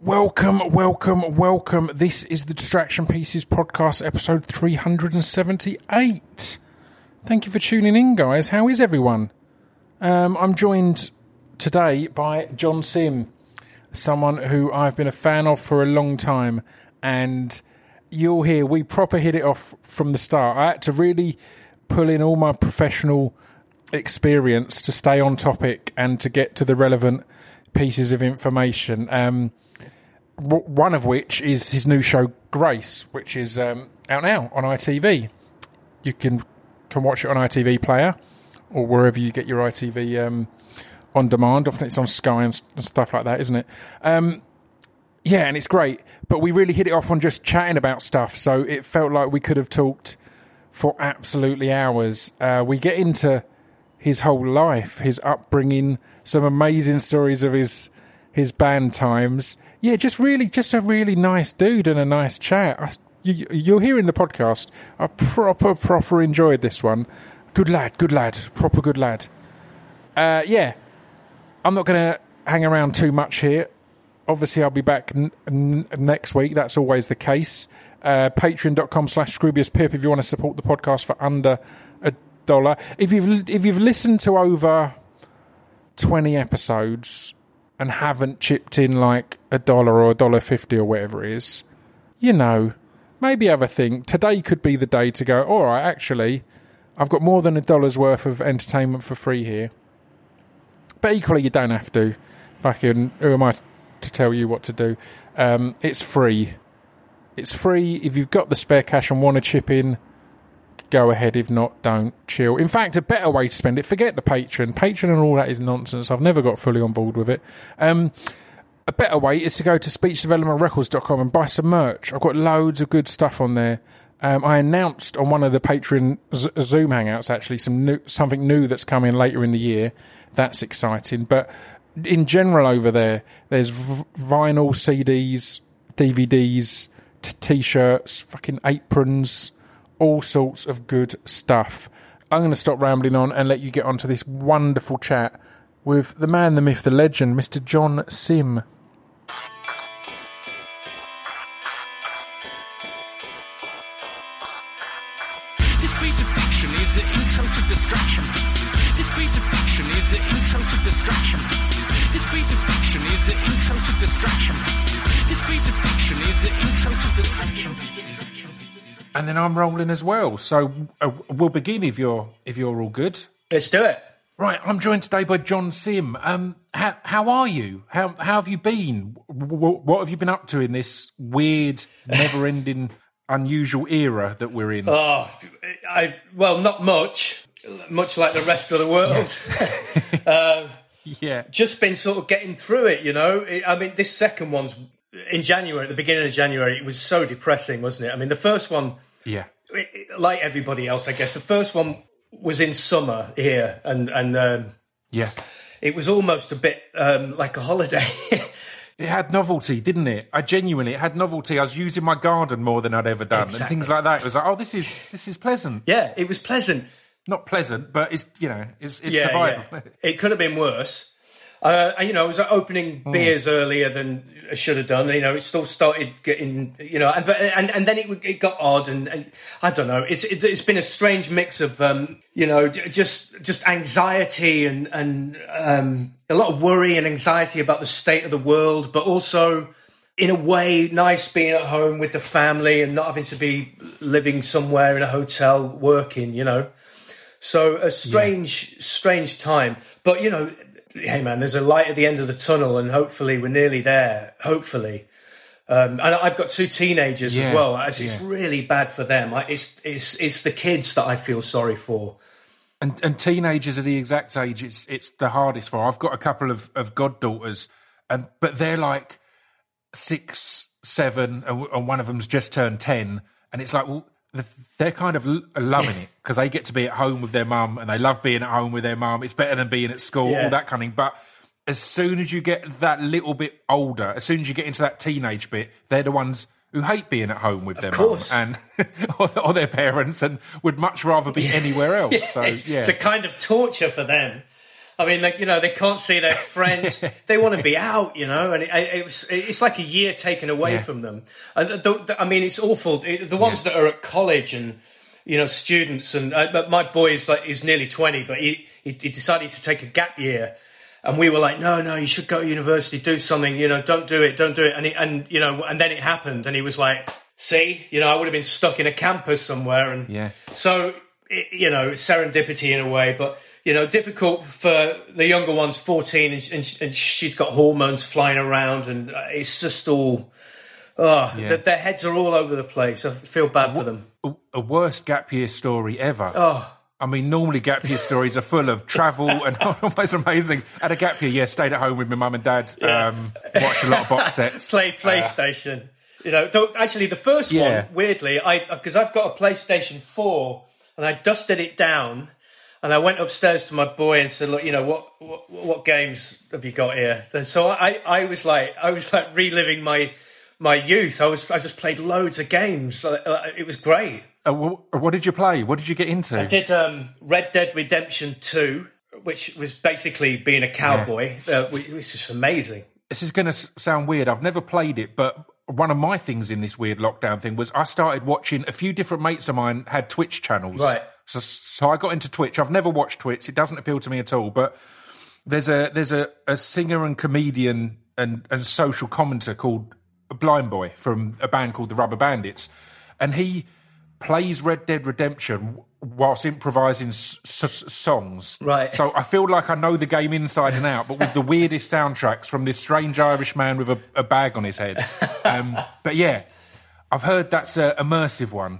Welcome, welcome, welcome. This is the Distraction Pieces podcast, episode 378. Thank you for tuning in, guys. How is everyone? Um, I'm joined today by John Simm, someone who I've been a fan of for a long time. And you'll hear we proper hit it off from the start. I had to really pull in all my professional experience to stay on topic and to get to the relevant pieces of information. Um, one of which is his new show Grace, which is um, out now on ITV. You can can watch it on ITV Player or wherever you get your ITV um, on demand. Often it's on Sky and, and stuff like that, isn't it? Um, yeah, and it's great. But we really hit it off on just chatting about stuff, so it felt like we could have talked for absolutely hours. Uh, we get into his whole life, his upbringing, some amazing stories of his his band times. Yeah, just really, just a really nice dude and a nice chat. I, you, you'll in the podcast. I proper, proper enjoyed this one. Good lad, good lad, proper good lad. Uh, yeah, I'm not going to hang around too much here. Obviously, I'll be back n- n- next week. That's always the case. Uh, Patreon.com slash Scroobius if you want to support the podcast for under a dollar. If you've if you've listened to over twenty episodes and haven't chipped in like a dollar or a dollar fifty or whatever it is, you know, maybe have a think. Today could be the day to go. All right, actually, I've got more than a dollar's worth of entertainment for free here. But equally, you don't have to. Fucking, who am I to tell you what to do? Um, it's free. It's free. If you've got the spare cash and want to chip in, go ahead. If not, don't. Chill. In fact, a better way to spend it, forget the patron. Patron and all that is nonsense. I've never got fully on board with it. Um, a better way is to go to speechdevelopmentrecords.com and buy some merch. I've got loads of good stuff on there. Um, I announced on one of the Patreon Z- Zoom hangouts actually some new, something new that's coming later in the year. That's exciting. But in general, over there, there's v- vinyl, CDs, DVDs, t- t-shirts, fucking aprons, all sorts of good stuff. I'm going to stop rambling on and let you get onto this wonderful chat with the man, the myth, the legend, Mr. John Simm. And then I'm rolling as well. So uh, we'll begin if you're if you're all good. Let's do it. Right, I'm joined today by John Simm. Um, how how are you? How how have you been? W- w- what have you been up to in this weird, never-ending, unusual era that we're in? Oh, I well, not much. Much like the rest of the world. yeah, Just been sort of getting through it, you know. I mean, this second one's in January, at the beginning of January. It was so depressing, wasn't it? I mean, the first one, yeah, it- it- like everybody else, I guess, the first one was in summer here, and and um, yeah. it was almost a bit um, like a holiday. It had novelty, didn't it? I genuinely it had novelty. I was using my garden more than I'd ever done, and things like that. It was like, oh, this is this is pleasant. yeah, it was pleasant. Not pleasant, but it's you know, it's it's yeah, survival. yeah. It could have been worse. Uh, you know, I was opening Hmm. beers earlier than I should have done. You know, it still started getting, you know, and but, and, and then it it got odd, and, and I don't know. It's it, it's been a strange mix of, um, you know, just just anxiety and and um, a lot of worry and anxiety about the state of the world, but also in a way nice being at home with the family and not having to be living somewhere in a hotel working. You know. So a strange, strange time. But you know, hey man, there's a light at the end of the tunnel, and hopefully we're nearly there. Hopefully. Um, and I've got two teenagers Yeah, as well. It's, it's yeah. really bad for them. I, it's it's it's the kids that I feel sorry for. and and teenagers are the exact age it's it's the hardest for. I've got a couple of of goddaughters, and but they're like six, seven, and, and one of them's just turned ten, and it's like well. Th- They're kind of loving it because they get to be at home with their mum and they love being at home with their mum. It's better than being at school, Yeah. all that kind of thing. But as soon as you get that little bit older, as soon as you get into that teenage bit, they're the ones who hate being at home with their mum and or, or their parents and would much rather be anywhere else. So it's, yeah, it's a kind of torture for them. I mean, like, you know, they can't see their friends. they want to be out, you know, and it, it was, it's like a year taken away Yeah. from them. The, the, I mean, it's awful. The ones that are at college and, you know, students and, uh, but my boy is like, is nearly 20, but he, he, he decided to take a gap year. And we were like, no, no, you should go to university, do something, you know, don't do it, don't do it. And, he, and, you know, and then it happened and he was like, see, you know, I would have been stuck in a campus somewhere. And Yeah. so, it, you know, serendipity in a way, but, you know, difficult for the younger ones, 14, and, and, and she's got hormones flying around, and uh, it's just all, oh, Yeah. th- their heads are all over the place. I feel bad for them. A, a worst gap year story ever. Oh, I mean, normally gap year stories are full of travel and all those amazing things. At a gap year, yeah, stayed at home with my mum and dad, um, watched a lot of box sets. Played PlayStation. you know, actually, the first Yeah. one, weirdly, I because I've got a PlayStation 4 and I dusted it down. And I went upstairs to my boy and said, "Look, you know what? What, what games have you got here?" And so I, I was like, I was like reliving my my youth. I was, I just played loads of games. Uh, It was great. Uh, what did you play? What did you get into? I did um, Red Dead Redemption Two, which was basically being a cowboy, uh, which was just amazing. this is going to sound weird. I've never played it, but one of my things in this weird lockdown thing was I started watching a few different mates of mine had Twitch channels. Right. So, so I got into Twitch. I've never watched Twitch. It doesn't appeal to me at all. But there's a there's a, a singer and comedian and, and social commenter called Blind Boy from a band called the Rubber Bandits, and he plays Red Dead Redemption whilst improvising s- s- songs. Right. So I feel like I know the game inside and out, but with the weirdest soundtracks from this strange Irish man with a, a bag on his head. Um, but yeah, I've heard that's a immersive one.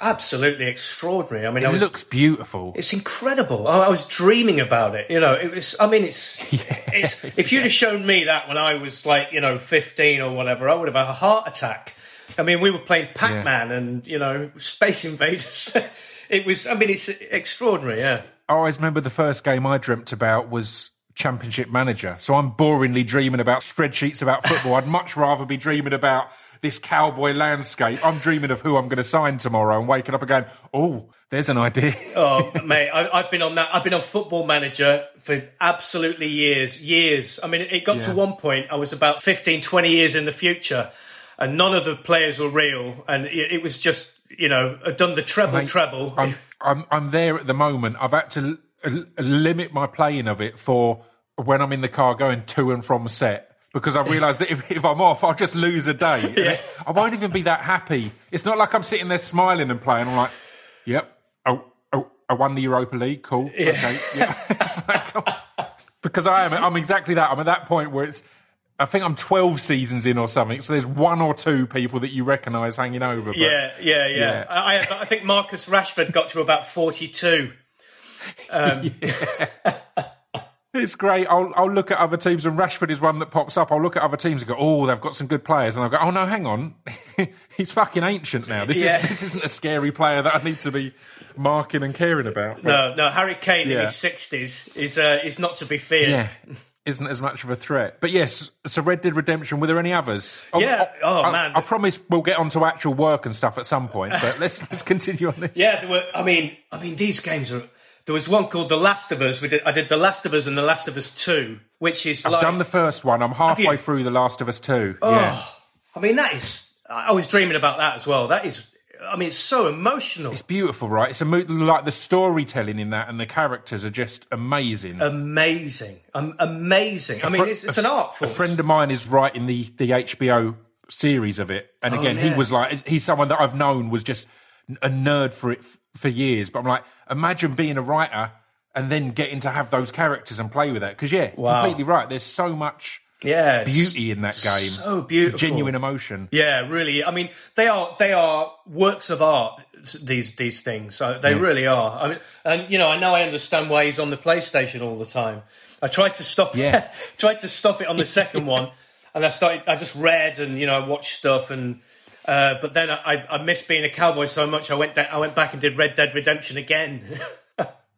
Absolutely extraordinary. I mean, I it was looks beautiful. It's incredible. I, I was dreaming about it. You know, it was. I mean, it's. It's. If you'd have shown me that when I was like, you know, fifteen or whatever, I would have had a heart attack. I mean, we were playing Pac Man and you know, Space Invaders. it was. I mean, it's extraordinary. Yeah. I always remember the first game I dreamt about was Championship Manager. So I'm boringly dreaming about spreadsheets about football. I'd much rather be dreaming about this cowboy landscape. I'm dreaming of who I'm going to sign tomorrow and waking up and going, oh, there's an idea. Oh, mate, I, I've been on that. I've been on Football Manager for absolutely years, years. I mean, it got to one point I was about 15, 20 years in the future, and none of the players were real, and it, it was just, you know, I'd done the treble, Mate, treble. I'm, I'm, I'm there at the moment. I've had to l- l- limit my playing of it for when I'm in the car going to and from set. Because I realise that if, if I'm off, I'll just lose a day. It- I won't even be that happy. It's not like I'm sitting there smiling and playing. I'm like, yep, oh, oh, I won the Europa League. Cool. Okay. Yeah. Like, because I am. I'm exactly that. I'm at that point where it's. I think I'm 12 seasons in or something. So there's one or two people that you recognise hanging over. But Yeah, yeah, yeah. Yeah. I, I, I think Marcus Rashford got to about 42. Um, It's great. I'll, I'll look at other teams, and Rashford is one that pops up. I'll look at other teams and go, "Oh, they've got some good players," and I'll go, "Oh no, hang on, he's fucking ancient now. This Yeah. is this isn't a scary player that I need to be marking and caring about." No, no, Harry Kane in his 60s is, uh, is not to be feared. yeah, isn't as much of a threat. But yes, so Red Dead Redemption. Were there any others? I- Yeah. I- Oh, I, man. I promise we'll get onto actual work and stuff at some point. But let's let's continue on this. Yeah, there were. I mean, I mean, these games are. There was one called The Last of Us. We did. I did The Last of Us and The Last of Us Two, which is I've like. done the first one. I'm halfway through The Last of Us Two. Oh. Yeah. I mean, that is. I was dreaming about that as well. That is. I mean, it's so emotional. It's beautiful, right? It's a mo- like the storytelling in that and the characters are just amazing. amazing. Um, amazing. I mean, fr- it's, it's an art form. A friend of mine is writing the the HBO series of it, and again, Oh, yeah. he was like, he's someone that I've known was just a nerd for it f- for years. But I'm like, imagine being a writer and then getting to have those characters and play with that. Because yeah, Wow. completely right. There's so much yeah, beauty in that game, So beautiful. genuine emotion. Yeah, really. I mean, they are they are works of art. These these things, so they really are. I mean, and you know, I know I understand why he's on the PlayStation all the time. I tried to stop. Yeah. tried to stop it on the second one, and I started. I just read and you know I watched stuff and. Uh, but then I, I missed being a cowboy so much. I went da- I went back and did Red Dead Redemption again.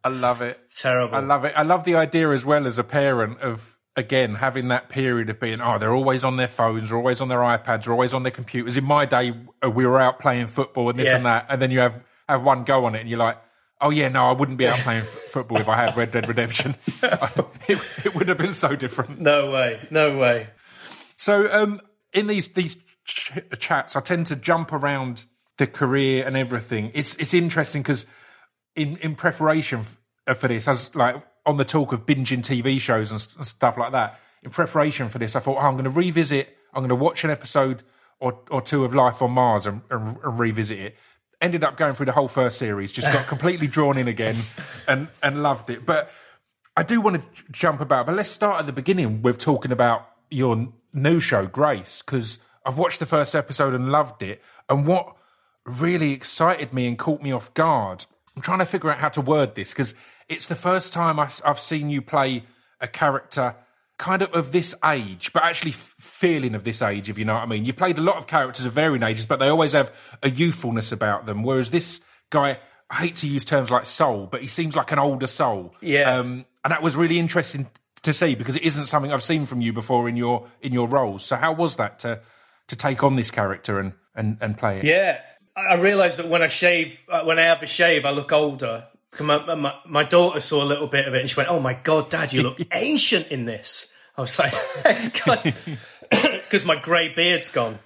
I love it. Terrible. I love it. I love the idea as well as a parent of again having that period of being oh they're always on their phones, or always on their iPads, or always on their computers. In my day, uh, we were out playing football and this Yeah. and that, and then you have have one go on it, and you're like, Oh yeah, no, I wouldn't be out playing f- football if I had Red Dead Redemption. it, it would have been so different. No way, no way. So, um, in these these ch- chats, I tend to jump around the career and everything. It's it's interesting because in in preparation f- uh, for this, as like on the talk of binging TV shows and, and stuff like that. In preparation for this, I thought, oh, I'm going to revisit. I'm going to watch an episode or or two of Life on Mars and, and, and revisit it. Ended up going through the whole first series. Just got completely drawn in again, and and loved it. But I do want to jump about, but let's start at the beginning with talking about your new show, Grace, because I've watched the first episode and loved it. And what really excited me and caught me off guard, I'm trying to figure out how to word this because it's the first time I've, I've seen you play a character kind of of this age, but actually feeling of this age, if you know what I mean. You've played a lot of characters of varying ages, but they always have a youthfulness about them. Whereas this guy, I hate to use terms like soul, but he seems like an older soul. Yeah. Um, and that was really interesting to see because it isn't something I've seen from you before in your in your roles. So how was that to to take on this character and and, and play it? Yeah, I realised that when I shave, uh, when I have a shave, I look older. My, my, my daughter saw a little bit of it and she went, "Oh my god, Dad, you look ancient in this." I was like, "Because my grey beard's gone."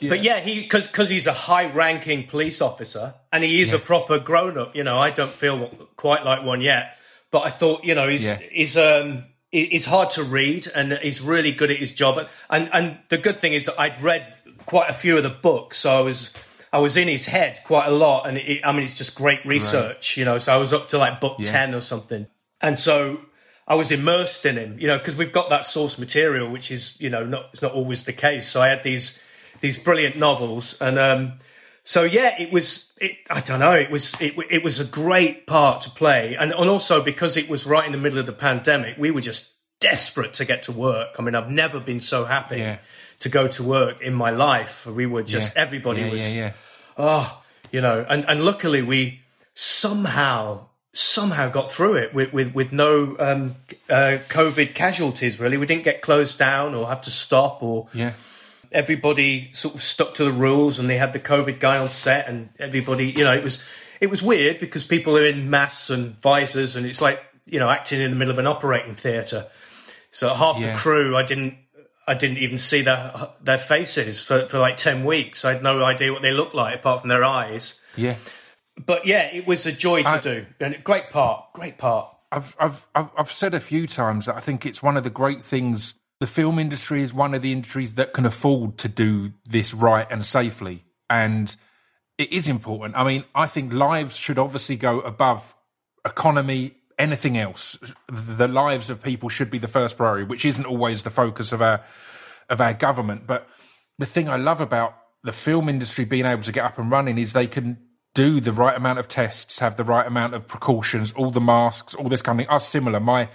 But yeah, he because because he's a high-ranking police officer and he is a proper grown-up. You know, I don't feel quite like one yet, but I thought, you know, he's Yeah. he's um he's hard to read and he's really good at his job. And and the good thing is I'd read quite a few of the books, so I was I was in his head quite a lot. And it, I mean, it's just great research, you know. So I was up to like book ten or something, and so. I was immersed in him, you know, because we've got that source material, which is, you know, not it's not always the case. So I had these these brilliant novels, and um, so yeah, it was. It, I don't know. It was. It, it was a great part to play, and and also because it was right in the middle of the pandemic, we were just desperate to get to work. I mean, I've never been so happy Yeah. to go to work in my life. We were just Yeah. everybody yeah, was yeah, yeah. oh, you know, and, and luckily we somehow somehow got through it with with, with no um, uh, COVID casualties. Really, we didn't get closed down or have to stop, or Yeah. Everybody sort of stuck to the rules, and they had the COVID guy on set, and everybody, you know, it was it was weird because people are in masks and visors, and it's like you know acting in the middle of an operating theatre. So half Yeah. the crew, I didn't. I didn't even see their their faces for, for like ten weeks. I had no idea what they looked like apart from their eyes. Yeah. But yeah, it was a joy to I- do, and great part, great part. I've, I've, I've, I've said a few times that I think it's one of the great things. The film industry is one of the industries that can afford to do this right and safely. And it is important. I mean, I think lives should obviously go above economy, anything else. The lives of people should be the first priority, which isn't always the focus of our, of our government. But the thing I love about the film industry being able to get up and running is they can do the right amount of tests, have the right amount of precautions, all the masks, all this kind of thing. Are similar. My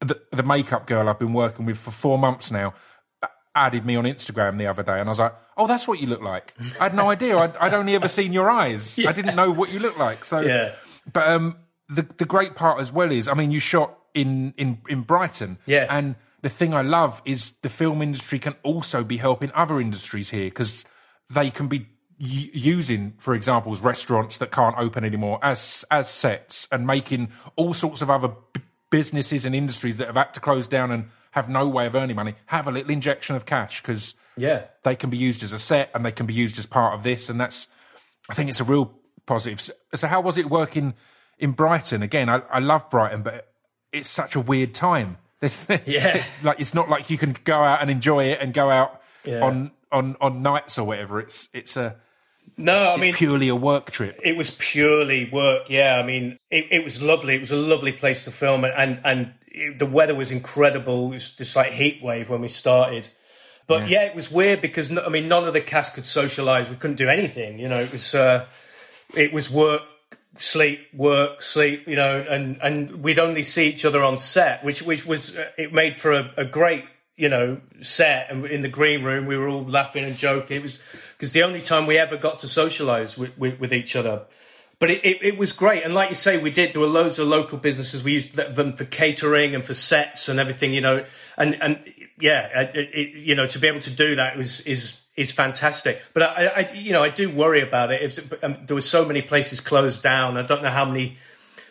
the, the makeup girl I've been working with for four months now added me on Instagram the other day, and I was like, "Oh, that's what you look like." I had no idea. I'd, I'd only ever seen your eyes. I didn't know what you look like. So, Yeah. but um, the the great part as well is, I mean, you shot in in in Brighton, Yeah. and the thing I love is the film industry can also be helping other industries here because they can be u- using, for example, restaurants that can't open anymore as as sets and making all sorts of other b- businesses and industries that have had to close down and have no way of earning money have a little injection of cash because Yeah, they can be used as a set and they can be used as part of this and that's i think it's a real positive. So, how was it working in brighton? Again i, I love brighton but it's such a weird time. This Yeah. like it's not like you can go out and enjoy it and go out Yeah. on on on nights or whatever. It's it's a no, I mean purely a work trip it was purely work. Yeah, I mean it, it was lovely. It was a lovely place to film, and and it, the weather was incredible. It was just like heat wave when we started. But yeah, it was weird because I mean none of the cast could socialize. We couldn't do anything. You know, it was uh, it was work, sleep, work, sleep. You know, and and we'd only see each other on set, which which was uh, it made for a, a great you know set. And in the green room, we were all laughing and joking. It was because the only time we ever got to socialize with, with, with each other. But it, it, it was great, and like you say, we did. There were loads of local businesses. We used them for catering and for sets and everything, you know. And and yeah, it, you know, to be able to do that was is is fantastic. But I, I you know, I do worry about it. If um, there were so many places closed down, I don't know how many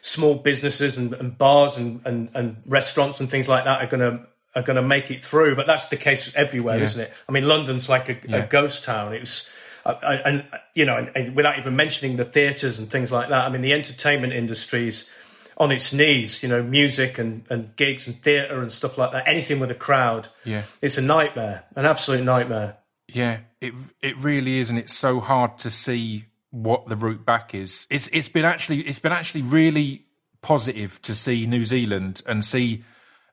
small businesses and, and bars and, and, and restaurants and things like that are going to are going to make it through. But that's the case everywhere, Yeah. isn't it? I mean, London's like a, Yeah. a ghost town. It was. I- And you know, and, and without even mentioning the theatres and things like that, I mean, the entertainment industry's on its knees. You know, music and, and gigs and theatre and stuff like that. Anything with a crowd, Yeah. it's a nightmare, an absolute nightmare. Yeah, it it really is, and it's so hard to see what the route back is. It's it's been actually it's been actually really positive to see New Zealand and see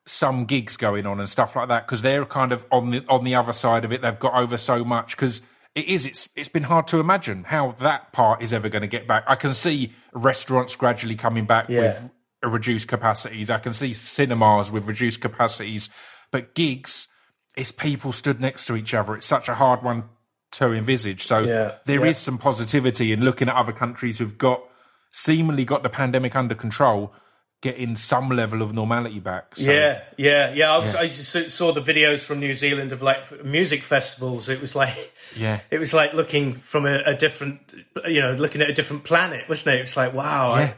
some gigs going on and stuff like that because they're kind of on the on the other side of it. They've got over so much because it is it's it's been hard to imagine how that part is ever going to get back. I can see restaurants gradually coming back Yeah. with reduced capacities. I can see cinemas with reduced capacities, but gigs, it's people stood next to each other. It's such a hard one to envisage. So Yeah, there is yeah. some positivity in looking at other countries who've got seemingly got the pandemic under control, getting some level of normality back. So, yeah, yeah, yeah. I, was, I just saw the videos from New Zealand of like music festivals. It was like, Yeah. it was like looking from a, a different, you know, looking at a different planet, wasn't it? It's like, wow, Yeah.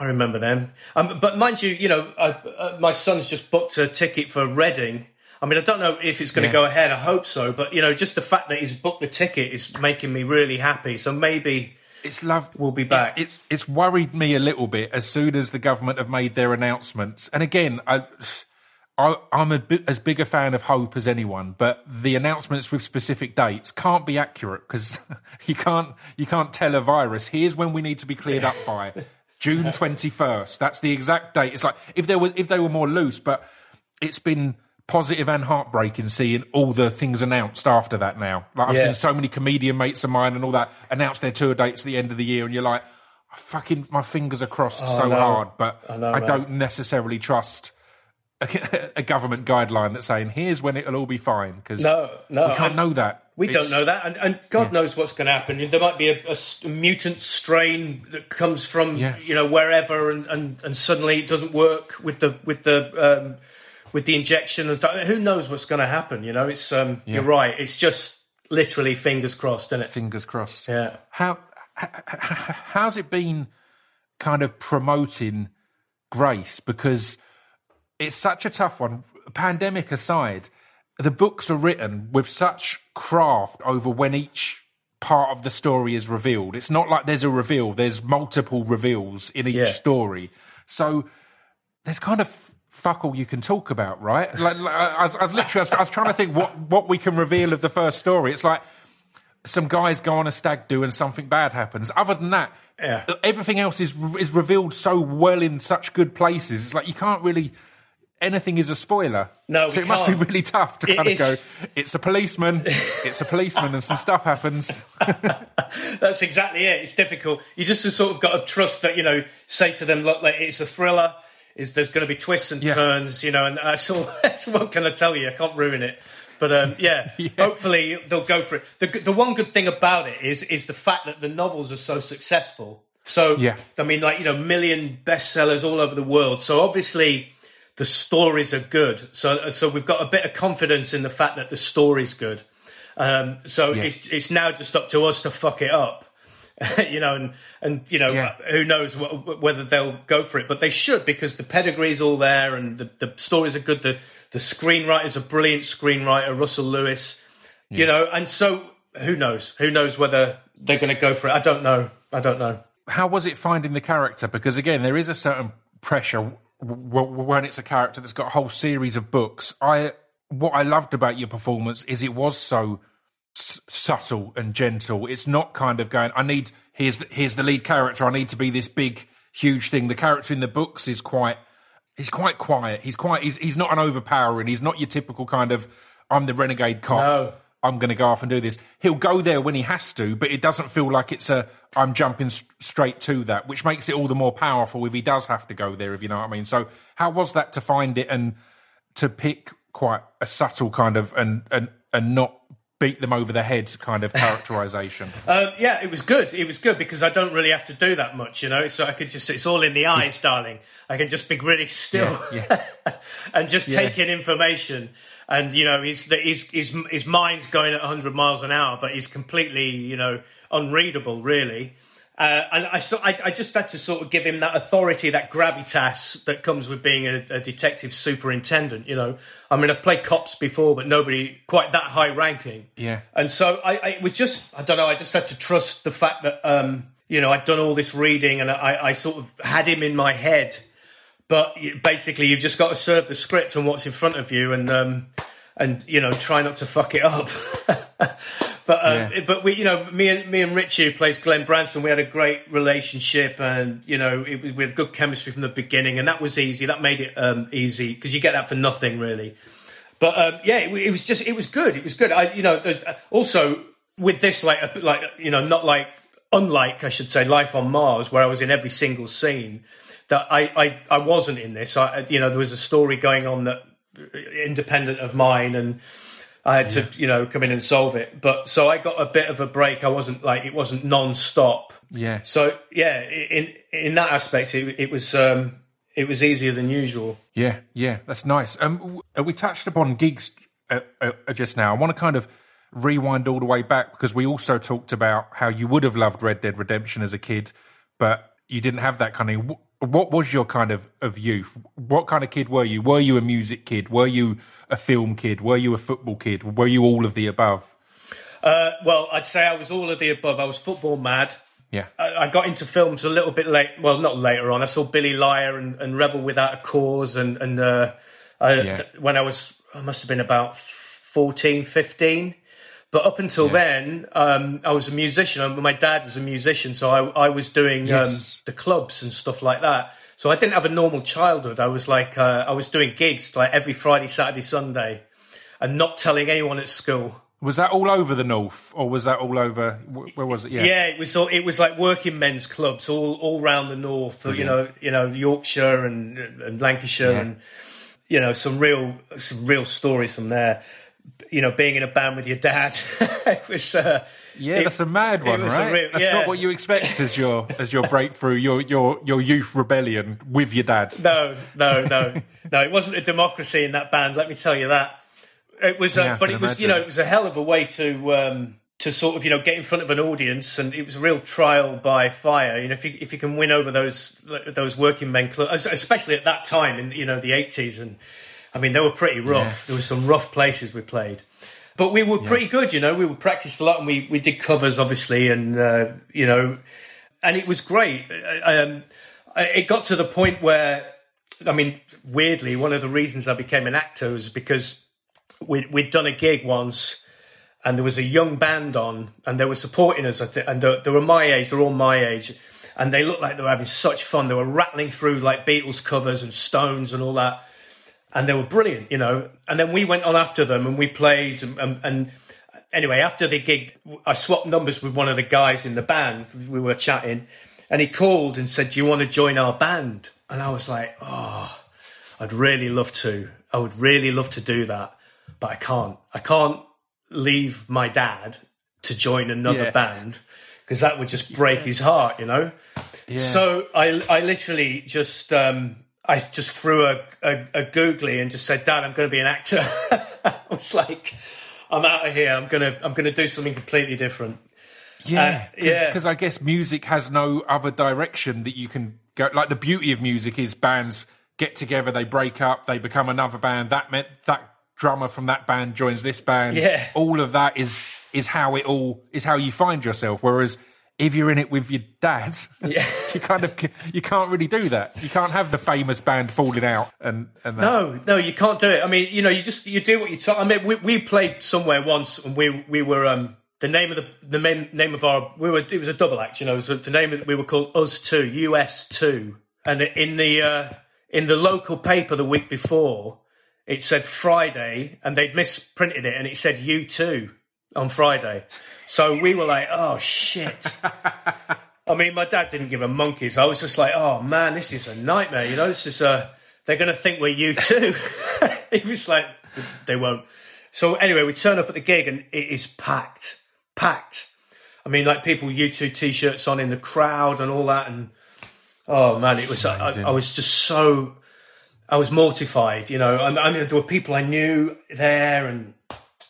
I, I remember them. Um, but mind you, you know, I, uh, my son's just booked a ticket for Reading. I mean, I don't know if it's going to Yeah. go ahead. I hope so. But you know, just the fact that he's booked the ticket is making me really happy. So maybe It's love. We'll be it's- back. It's, it's worried me a little bit as soon as the government have made their announcements. And again, I, I I'm a bit, as big a fan of hope as anyone, but the announcements with specific dates can't be accurate because you can't you can't tell a virus. Here's when we need to be cleared up by June twenty first. That's the exact date. It's like if there was if they were more loose, but it's been positive and heartbreaking seeing all the things announced after that now. Like I've Yeah. seen so many comedian mates of mine and all that announce their tour dates at the end of the year, and you're like, I fucking, my fingers are crossed so know. hard, but I I, man. don't necessarily trust a, a government guideline that's saying here's when it'll all be fine because No, no, we can't and- know that. We It's- don't know that, and, and God knows what's going to happen. There might be a mutant strain that comes from Yeah. you know wherever, and, and, and suddenly it doesn't work with the with the um, with the injection and stuff. Who knows what's going to happen? You know, it's um, you're right. It's just literally fingers crossed, isn't it? Fingers crossed. Yeah. How how's it been kind of promoting grace because it's such a tough one. Pandemic aside, the books are written with such craft over when each part of the story is revealed. It's not like there's a reveal, there's multiple reveals in each Yeah. story. So there's kind of fuck all you can talk about, right? Like, like, I, was, I was literally, I was, I was trying to think what, what we can reveal of the first story. It's like some guys go on a stag do and something bad happens. Other than that, Yeah. everything else is is revealed so well in such good places. It's like you can't really. Anything is a spoiler. No, so it must be really tough to It kind of go. It's a policeman. it's a policeman, and some stuff happens. That's exactly it. It's difficult. You just sort of got to trust that, you know, say to them, look, like, it's a thriller. Is there's going to be twists and Yeah. turns, you know, and that's all. That's what can I tell you? I can't ruin it. But um, yeah, hopefully they'll go for it. The, the one good thing about it is is the fact that the novels are so successful. So Yeah. I mean, like you know, million bestsellers all over the world. So obviously the stories are good. So so we've got a bit of confidence in the fact that the story's good. Um, so Yeah. it's it's now just up to us to fuck it up, you know, and and you know Yeah. who knows wh- whether they'll go for it, but they should because the pedigree's all there and the, the stories are good. The the screenwriter's a brilliant screenwriter, Russell Lewis, you know, and so who knows? Who knows whether they're going to go for it? I don't know. I don't know. How was it finding the character? Because again, there is a certain pressure w- w- when it's a character that's got a whole series of books. I what I loved about your performance is it was so s- subtle and gentle. It's not kind of going. I need here's the, here's the lead character. I need to be this big, huge thing. The character in the books is quite. He's quite quiet. He's quite. He's he's not an overpowering. He's not your typical kind of. I'm the renegade cop. No. I'm going to go off and do this. He'll go there when he has to, but it doesn't feel like it's a. I'm jumping s- straight to that, which makes it all the more powerful if he does have to go there. If you know what I mean. So how was that to find it and to pick quite a subtle kind of and and and not beat them over the head kind of characterization? Um, yeah, it was good. It was good because I don't really have to do that much, you know. So I could just, it's all in the eyes, darling. I can just be really still Yeah, and just take in information. And, you know, his, his, his, his mind's going at 100 miles an hour, but he's completely, you know, unreadable, really. Uh, and I, so I, I just had to sort of give him that authority, that gravitas that comes with being a, a detective superintendent. You know, I mean, I've played cops before, but nobody quite that high ranking. Yeah. And so I, I it was just, I don't know, I just had to trust the fact that, um, you know, I'd done all this reading and I, I sort of had him in my head. But basically, you've just got to serve the script and what's in front of you, and um, and you know, try not to fuck it up. but uh, Yeah. but we, you know, me and me and Richie, who plays Glenn Branson, we had a great relationship, and you know, it, we had good chemistry from the beginning, and that was easy. That made it um, easy because you get that for nothing, really. But um, yeah, it, it was just it was good. It was good. I you know also with this like a, like you know not like unlike I should say Life on Mars where I was in every single scene that I I, I wasn't in this. I you know there was a story going on that uh, independent of mine and. I had to, you know, come in and solve it. But so I got a bit of a break. I wasn't like it wasn't non-stop. Yeah. So yeah, in in that aspect, it, it was um, it was easier than usual. Yeah, yeah, that's nice. Um, uh, we touched upon gigs uh, uh, just now. I want to kind of rewind all the way back because we also talked about how you would have loved Red Dead Redemption as a kid, but you didn't have that kind of. Wh- What was your kind of of youth? What kind of kid were you? Were you a music kid? Were you a film kid? Were you a football kid? Were you all of the above? Uh, well, I'd say I was all of the above. I was football mad. Yeah, I, I got into films a little bit late. Well, not later on. I saw Billy Liar and, and Rebel Without a Cause, and and uh, I, Yeah. th- when I was, I must have been about 14, 15. But up until then, um, I was a musician. Um, My dad was a musician, so I, I was doing Yes. um, the clubs and stuff like that. So I didn't have a normal childhood. I was like, uh, I was doing gigs like every Friday, Saturday, Sunday, and not telling anyone at school. was that all over the north, or was that all over? Where was it? Yeah, Yeah, it was all, it was like working men's clubs all all around the north. You know, you know Yorkshire and, and Lancashire, Yeah. and you know some real some real stories from there. You know, being in a band with your dad, it was. Uh, Yeah, it- that's a mad one, right? real- that's yeah. not what you expect as your as your breakthrough, your your your youth rebellion with your dad. no, no, no, no. It wasn't a democracy in that band. Let me tell you that. It was, uh, Yeah, but it was, you know, it was a hell of a way to um, to sort of, you know, get in front of an audience, and it was a real trial by fire. You know, if you if you can win over those those working men especially at that time in you know the eighties, and I mean they were pretty rough. Yeah. There were some rough places we played. But we were pretty good, you know. We would practice a lot, and we, we did covers, obviously, and uh, you know, and it was great. Um, it got to the point where, I mean, weirdly, one of the reasons I became an actor was because we'd, we'd done a gig once, and there was a young band on, and they were supporting us, and they, they were my age, they're all my age, and they looked like they were having such fun. They were rattling through like Beatles covers and Stones and all that and they were brilliant, you know. And then we went on after them and we played. And, and, anyway, after the gig, I swapped numbers with one of the guys in the band. We were chatting, and he called and said, "Do you want to join our band?" And I was like, "Oh, I'd really love to. I would really love to do that, but I can't. I can't leave my dad to join another Yeah. band." Because that would just break his heart, you know. Yeah. So I, I literally just, um, I just threw a, a, a googly and just said, "Dad, I'm going to be an actor." I was like, "I'm out of here. I'm gonna, I'm gonna do something completely different." Yeah, Uh, yeah. because I guess music has no other direction that you can go. Like the beauty of music is bands get together, they break up, they become another band. That meant that drummer from that band joins this band. Yeah. all of that is is how it all is how you find yourself. Whereas if you're in it with your dad, Yeah. you kind of you can't really do that. You can't have the famous band falling out and and that. No, no, you can't do it. I mean, you know, you just you do what you talk. I mean, we, we played somewhere once, and we we were um the name of the the main, name of our we were it was a double act. You know, was the name of, we were called Us Two, US Two, and in the uh, in the local paper the week before, it said Friday, and they'd misprinted it, and it said you two on Friday. So we were like, oh shit. I mean, my dad didn't give a monkeys. I was just like, oh man, this is a nightmare. You know, this is a. They're going to think we're you too. he was like, they won't. So anyway, we turn up at the gig and it is packed, packed. I mean, like people U2 t-shirts on in the crowd and all that, and oh man, it was. I, I was just so. I was mortified. You know, I, I mean, there were people I knew there, and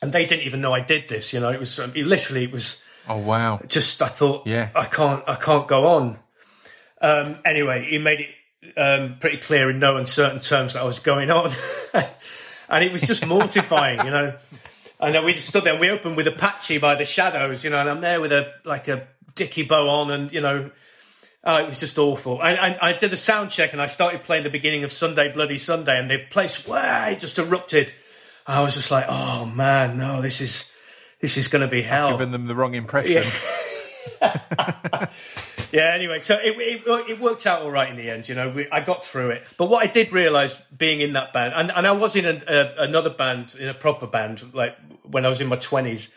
and they didn't even know I did this. You know, it was um, it literally it was. Oh wow. Just I thought, Yeah. I can't, I can't go on. Um, anyway, he made it um, pretty clear in no uncertain terms that I was going on, and it was just mortifying, you know. And then we just stood there and we opened with Apache by the Shadows, you know, and I'm there with a like a dicky bow on, and you know, oh, it was just awful. I, I, I did a sound check and I started playing the beginning of Sunday Bloody Sunday, and the place way just erupted. I was just like, oh man, no, this is this is going to be hell. Giving them the wrong impression. Yeah, anyway, so it, it, it worked out all right in the end. You know, we, I got through it. But what I did realise being in that band, and, and I was in a, a, another band, in a proper band, like when I was in my 20s,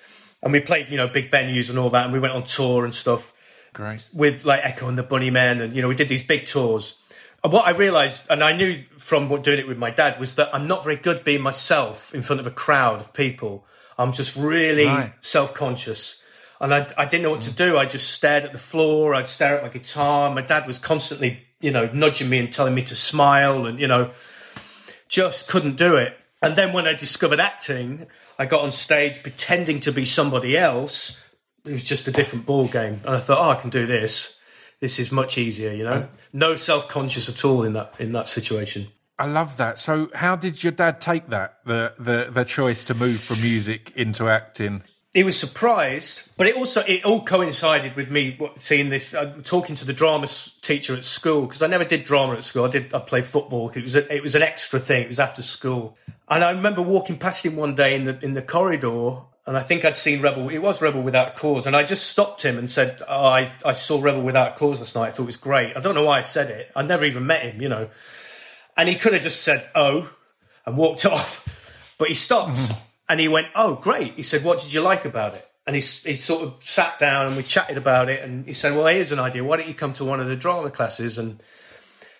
and we played, you know, big venues and all that, and we went on tour and stuff Great. with like Echo and the Bunnymen, and, you know, we did these big tours. What I realised, and I knew from doing it with my dad, was that I'm not very good being myself in front of a crowd of people. I'm just really Right. self conscious. And I, I didn't know what to mm. do. I just stared at the floor. I'd stare at my guitar. My dad was constantly, you know, nudging me and telling me to smile and, you know, just couldn't do it. And then when I discovered acting, I got on stage pretending to be somebody else. It was just a different ball game. And I thought, oh, I can do this. This is much easier, you know. No self conscious at all in that in that situation. I love that. So, how did your dad take that the the the choice to move from music into acting? he was surprised, but it also it all coincided with me seeing this, uh, talking to the drama teacher at school because I never did drama at school. I did I played football. It was a, it was an extra thing. It was after school, and I remember walking past him one day in the in the corridor, and I think I'd seen Rebel. It was Rebel Without Cause, and I just stopped him and said, oh, I I saw Rebel Without Cause last night. I thought it was great. I don't know why I said it. I never even met him, you know, and he could have just said oh and walked off, but he stopped. Hmm. And he went, "Oh, great!" He said, "What did you like about it?" And he, he sort of sat down and we chatted about it. And he said, "Well, here's an idea. Why don't you come to one of the drama classes?" And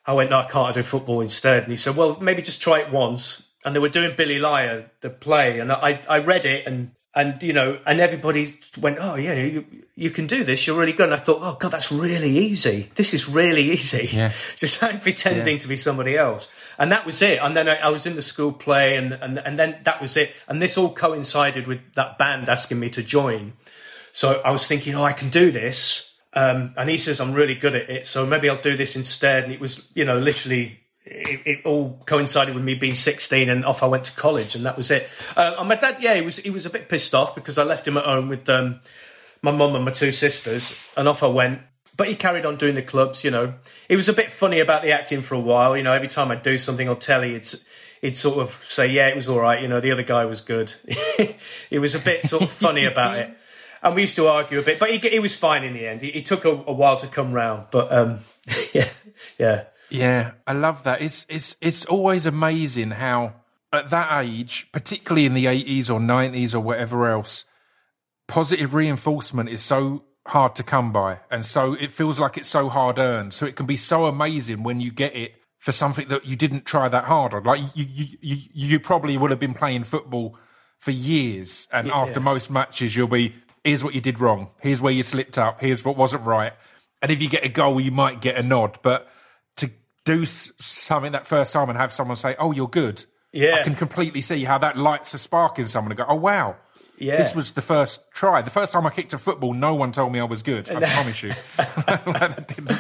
I went, "No, I can't. I do football instead." And he said, "Well, maybe just try it once." And they were doing Billy Liar, the play, and I I read it and and you know and everybody went, "Oh yeah, you you can do this. You're really good." And I thought, "Oh God, that's really easy. This is really easy." Yeah. just like pretending to be somebody else. And that was it. And then I, I was in the school play, and, and, and then that was it. And this all coincided with that band asking me to join. So I was thinking, oh, I can do this. Um, and he says, I'm really good at it. So maybe I'll do this instead. And it was, you know, literally, it, it all coincided with me being 16 and off I went to college. And that was it. Uh, and my dad, yeah, he was, he was a bit pissed off because I left him at home with um, my mum and my two sisters. And off I went but he carried on doing the clubs. You know, he was a bit funny about the acting for a while. You know, every time I'd do something on telly, it's he'd sort of say, "Yeah, it was all right." You know, the other guy was good. he was a bit sort of funny about it, and we used to argue a bit. But he, he was fine in the end. He, he took a, a while to come round, but um, yeah, yeah, Yeah, I love that. It's it's it's always amazing how at that age, particularly in the eighties or nineties or whatever else, positive reinforcement is so hard to come by, and so it feels like it's so hard earned. So it can be so amazing when you get it for something that you didn't try that hard on. Like you you you, you probably would have been playing football for years, and after most matches, you'll be here's what you did wrong, here's where you slipped up, here's what wasn't right, and if you get a goal, you might get a nod, but do something that first time and have someone say, "Oh, you're good," Yeah. I can completely see how that lights a spark in someone and go, "Oh, wow." yeah. This was the first try. The first time I kicked a football, no one told me I was good. I promise you.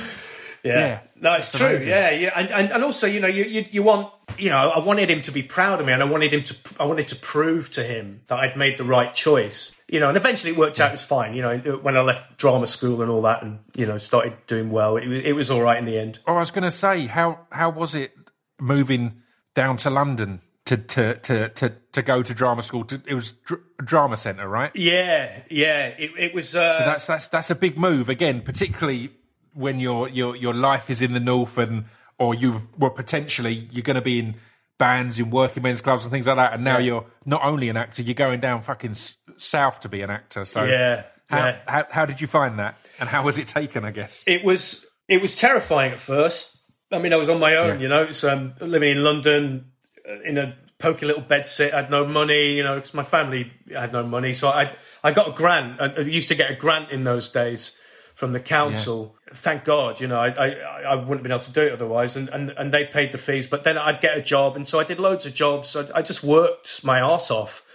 Yeah. Yeah. No, it's That's true. amazing. Yeah, yeah, and, and and also, you know, you, you you want, you know, I wanted him to be proud of me, and I wanted him to, I wanted to prove to him that I'd made the right choice. You know, and eventually it worked out. It was fine. You know, when I left drama school and all that, and you know, started doing well, it was it was all right in the end. Oh, I was going to say, how how was it moving down to London to to to to, to go to drama school? To, it was dr- drama centre, right? Yeah, yeah. It, it was. Uh, So that's that's that's a big move again, particularly when your your your life is in the north and or you were potentially you're going to be in bands in working men's clubs and things like that, and now you're not only an actor, you're going down fucking south to be an actor. So Yeah, how, yeah. how how did you find that, and how was it taken? I guess. it was it was terrifying at first. I mean, I was on my own, Yeah. you know, so I'm living in London uh, in a pokey little bed sit. I had no money, you know, because my family had no money. So I I got a grant. I used to get a grant in those days from the council. Thank God, you know, I, I I wouldn't have been able to do it otherwise. And, and and they paid the fees, but then I'd get a job, and so I did loads of jobs. I, I just worked my ass off,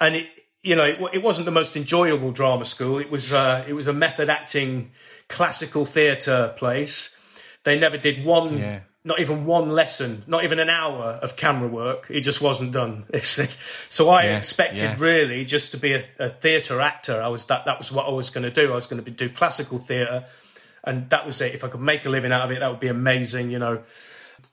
and it you know, it, it wasn't the most enjoyable drama school. It was uh, it was a method acting, classical theatre place. They never did one, Yeah. Not even one lesson, not even an hour of camera work. It just wasn't done. so I Yeah, expected yeah. really just to be a, a theatre actor. I was that that was what I was going to do. I was going to do classical theatre, and that was it. If I could make a living out of it, that would be amazing. You know,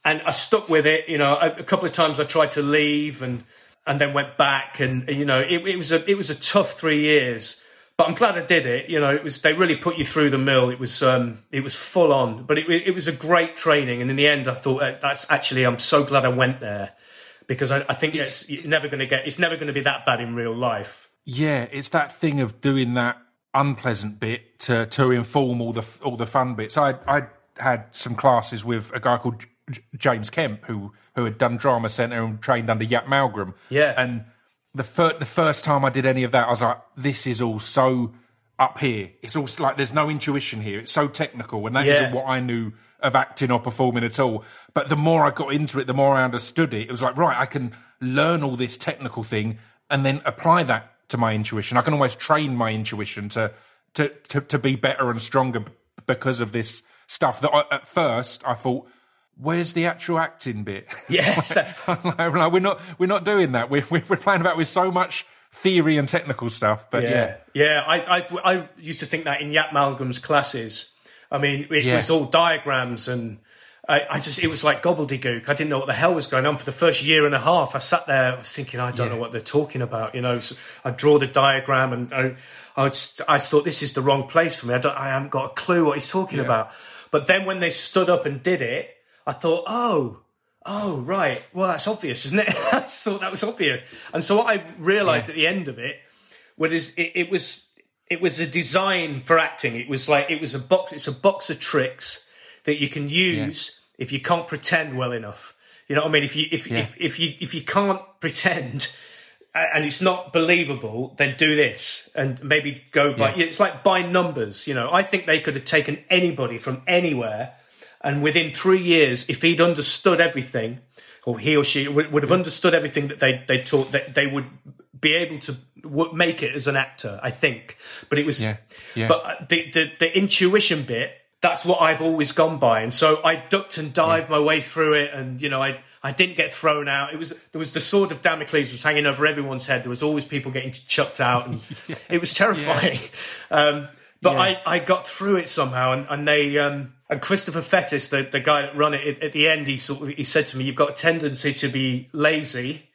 and I stuck with it. You know, a, a couple of times I tried to leave and and then went back, and you know, it, it was a it was a tough three years. But I'm glad I did it. You know, it was they really put you through the mill. It was um, it was full on, but it, it was a great training. And in the end, I thought uh, that's actually I'm so glad I went there because I, I think It's- it's, it's never going to get it's never going to be that bad in real life. Yeah, it's that thing of doing that unpleasant bit to to inform all the all the fun bits. I I had some classes with a guy called James Kemp who who had done drama centre and trained under Yat Malmgren. Yeah. and the fir- the first time I did any of that, I was like, this is all so up here. It's all like there's no intuition here. It's so technical, and that Yeah. not what I knew of acting or performing at all. But the more I got into it, the more I understood it. It was like, right, I can learn all this technical thing and then apply that to my intuition. I can almost train my intuition to to to, to be better and stronger because of this stuff. That I, at first I thought. Where's the actual acting bit? Yeah, like, like, we're not we're not doing that. We're we're playing about with so much theory and technical stuff. But yeah, yeah. I, I, I used to think that in Yat Malmgren's classes. I mean, it Yeah. was all diagrams and I, I just, it was like gobbledygook. I didn't know what the hell was going on for the first year and a half. I sat there I was thinking, I don't Yeah. know what they're talking about. You know, so I'd draw the diagram and I, I, I thought this is the wrong place for me. I, don't, I haven't got a clue what he's talking about. But then when they stood up and did it, I thought, oh, Oh right, well that's obvious, isn't it? I thought that was obvious, and so what I realised Yeah. at the end of it was it, it was it was a design for acting. It was like it was a box. It's a box of tricks that you can use if you can't pretend well enough. You know what I mean? If you if Yeah. if, if you if you can't pretend and it's not believable, then do this and maybe go by. Yeah. It's like by numbers. You know, I think they could have taken anybody from anywhere, and within three years, if he'd understood everything, or he or she would, would have understood everything that they they taught, that they would be able to w- make it as an actor. I think, but it was, Yeah. Yeah. but uh, the, the the intuition bit. That's what I've always gone by, and so I ducked and dived my way through it, and you know, I I didn't get thrown out. It was there was the sword of Damocles was hanging over everyone's head. There was always people getting chucked out, and it was terrifying. Um, but Yeah. I, I got through it somehow, and, and they um, and Christopher Fettes, the, the guy that run it, at, the end, he sort of, he said to me, "You've got a tendency to be lazy,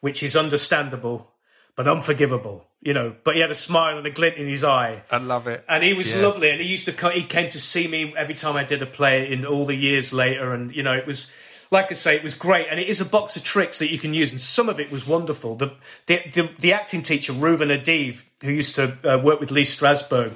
which is understandable, but unforgivable." You know, but he had a smile and a glint in his eye. I love it. And he was Yeah. lovely, and he used to co- he came to see me every time I did a play in all the years later, and you know it was like I say, it was great, and it is a box of tricks that you can use, and some of it was wonderful. The the the, the acting teacher Reuven Adiv, who used to uh, work with Lee Strasberg,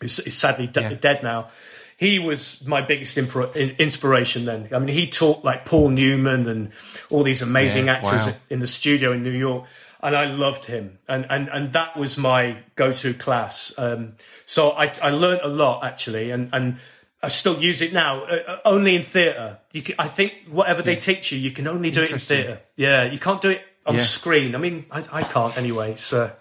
who's is sadly de- Yeah. dead now. He was my biggest impro- inspiration then. I mean, he taught like Paul Newman and all these amazing Yeah, actors wow. in the studio in New York, and I loved him, and and and that was my go-to class. Um, so I I learned a lot actually, and and I still use it now, uh, uh, only in theatre. You can, I think whatever they teach you, you can only do it in theatre. Yeah, you can't do it on Yeah. screen. I mean, I, I can't anyway. It's a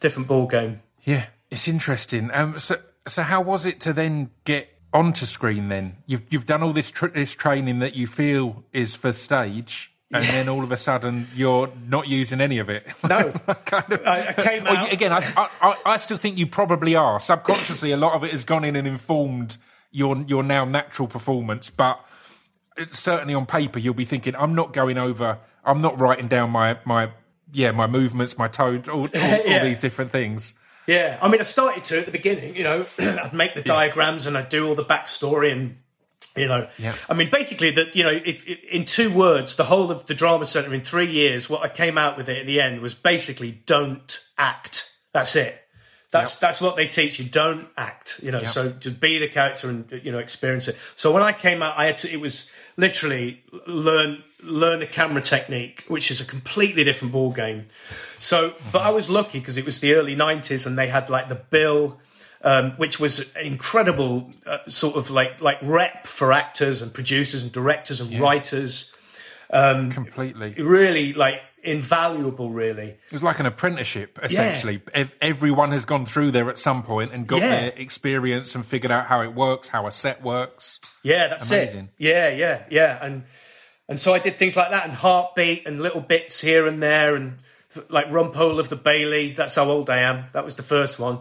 different ball game. Yeah, it's interesting. Um, so, so how was it to then get onto screen? Then you've you've done all this tr- this training that you feel is for stage, and then all of a sudden you're not using any of it. No. kind of. I- I came out- again. I, I I- I still think you probably are subconsciously. A lot of it has gone in and informed your your now natural performance, but uh, certainly on paper you'll be thinking, I'm not going over. I'm not writing down my my yeah my movements, my tones, all, all, Yeah. all these different things. Yeah, I mean, I started to at the beginning. You know, I'd make the diagrams and I'd do all the backstory and. You know, Yeah. I mean, basically, that you know, if, if in two words, the whole of the drama center in three years, what I came out with it at the end was basically don't act. That's it. That's that's what they teach you. Don't act. You know, so to be the character and you know experience it. So when I came out, I had to. It was literally learn learn a camera technique, which is a completely different ball game. So, but I was lucky because it was the early '90s and they had like the bill. Um, which was an incredible uh, sort of like like rep for actors and producers and directors and writers Completely. really like invaluable, really. It was like an apprenticeship, essentially. Ev- Everyone has gone through there at some point and got Yeah. their experience and figured out how it works, how a set works. Yeah, that's Amazing. it. Yeah, yeah, yeah. And and so I did things like that and heartbeat and little bits here and there and like Rumpole of the Bailey. That's how old I am. That was the first one.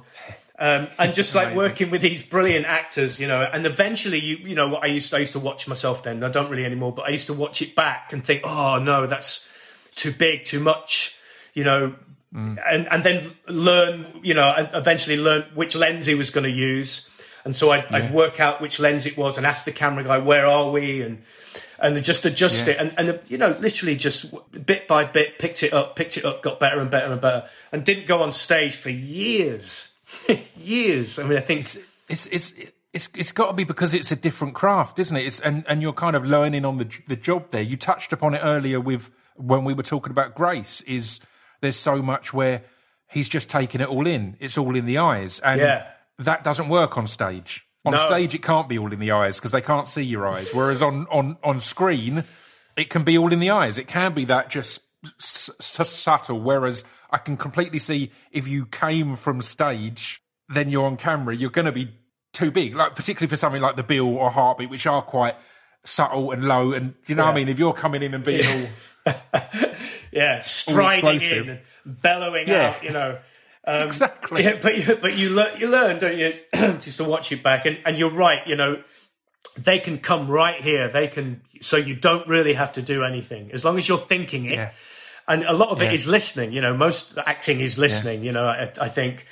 Um, and just like Amazing. working with these brilliant actors, you know, and eventually, you you know, what I used to, I used to watch myself then. I don't really anymore, but I used to watch it back and think, oh no, that's too big, too much, you know, and and then learn, you know, and eventually learn which lens he was going to use, and so I'd, I'd work out which lens it was and ask the camera guy, where are we, and and just adjust Yeah. it, and and you know, literally just bit by bit picked it up, picked it up, got better and better and better, and didn't go on stage for years, years. I mean, I think It's it's it's it's got to be because it's a different craft, isn't it? It's and and you're kind of learning on the the job there. You touched upon it earlier with when we were talking about Grace. Is there's so much where he's just taking it all in. It's all in the eyes, and Yeah. That doesn't work on stage. On No. stage, it can't be all in the eyes because they can't see your eyes. Whereas on on on screen, it can be all in the eyes. It can be that just s- s- subtle. Whereas I can completely see if you came from stage, then you're on camera, you're going to be too big. Like particularly for something like the bill or heartbeat, which are quite subtle and low. And you know what I mean? If you're coming in and being all yeah, striding explosive. in, bellowing Yeah. out, you know. Exactly, Yeah, but you, but you learn, you learn, don't you? just to watch it back, and, and you're right. You know, they can come right here. They can, so you don't really have to do anything as long as you're thinking it. Yeah. And a lot of it Yeah. is listening. You know, most acting is listening. You know, I, I think,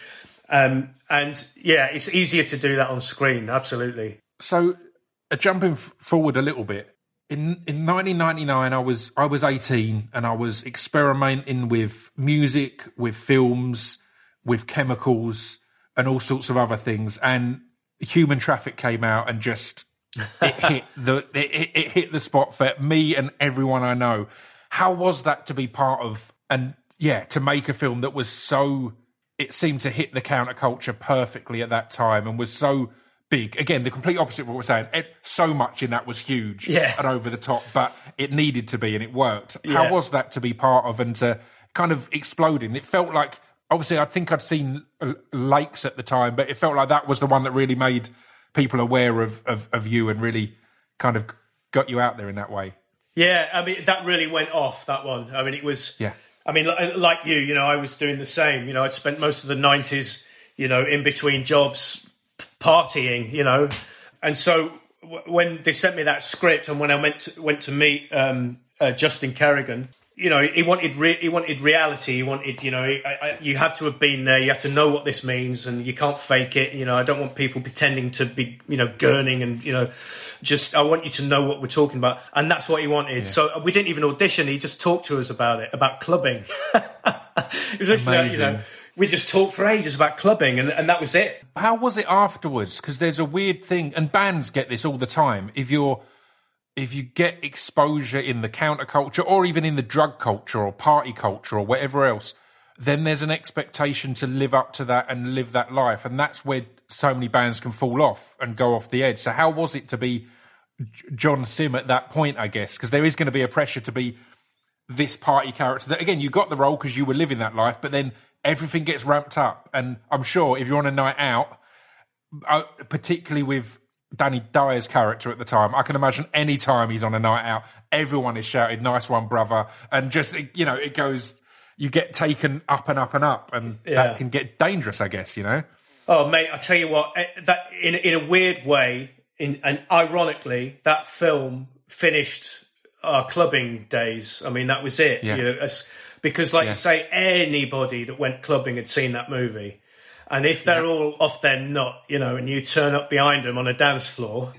um, and yeah, it's easier to do that on screen. Absolutely. So, uh, jumping f- forward a little bit, in in 1999, I was I was 18 and I was experimenting with music, with films, with chemicals, and all sorts of other things. And Human Traffic came out and just it hit the it, it- it hit the spot for me and everyone I know. How was that to be part of and yeah, to make a film that was so it seemed to hit the counterculture perfectly at that time and was so big. Again, the complete opposite of what we're saying. It, so much in that was huge Yeah. and over the top, but it needed to be and it worked. Yeah. How was that to be part of and to kind of exploding? It felt like obviously I think I'd seen Lakes at the time, but it felt like that was the one that really made people aware of, of, of you and really kind of got you out there in that way. Yeah, I mean that really went off that one. I mean it was. Yeah. I mean, like you, you know, I was doing the same. You know, I'd spent most of the nineties, you know, in between jobs, partying. You know, and so w- when they sent me that script, and when I went to, went to meet um, uh, Justin Kerrigan, you know, he wanted re- he wanted reality. He wanted, you know, I, I, you have to have been there. You have to know what this means, and you can't fake it. You know, I don't want people pretending to be, you know, gurning and you know, just I want you to know what we're talking about, and that's what he wanted. So uh, we didn't even audition. He just talked to us about it, about clubbing. it was actually, you Amazing. know, we just talked for ages about clubbing, and, and that was it. How was it afterwards? Because there's a weird thing, and bands get this all the time. If you're if you get exposure in the counterculture or even in the drug culture or party culture or whatever else, then there's an expectation to live up to that and live that life. And that's where so many bands can fall off and go off the edge. So, how was it to be John Simm at that point, I guess? Because there is going to be a pressure to be this party character that, again, you got the role because you were living that life, but then everything gets ramped up. And I'm sure if you're on a night out, uh, particularly with Danny Dyer's character at the time. I can imagine any time he's on a night out, everyone is shouting, "Nice one, brother!" and just you know, it goes. You get taken up and up and up, and Yeah. that can get dangerous. I guess you know. Oh, mate, I tell you what, eh, that in in a weird way, in and ironically, that film finished our clubbing days. I mean, that was it. Yeah. You know, because, like Yeah. you say, anybody that went clubbing had seen that movie, and if they're all off their nut, you know, and you turn up behind them on a dance floor.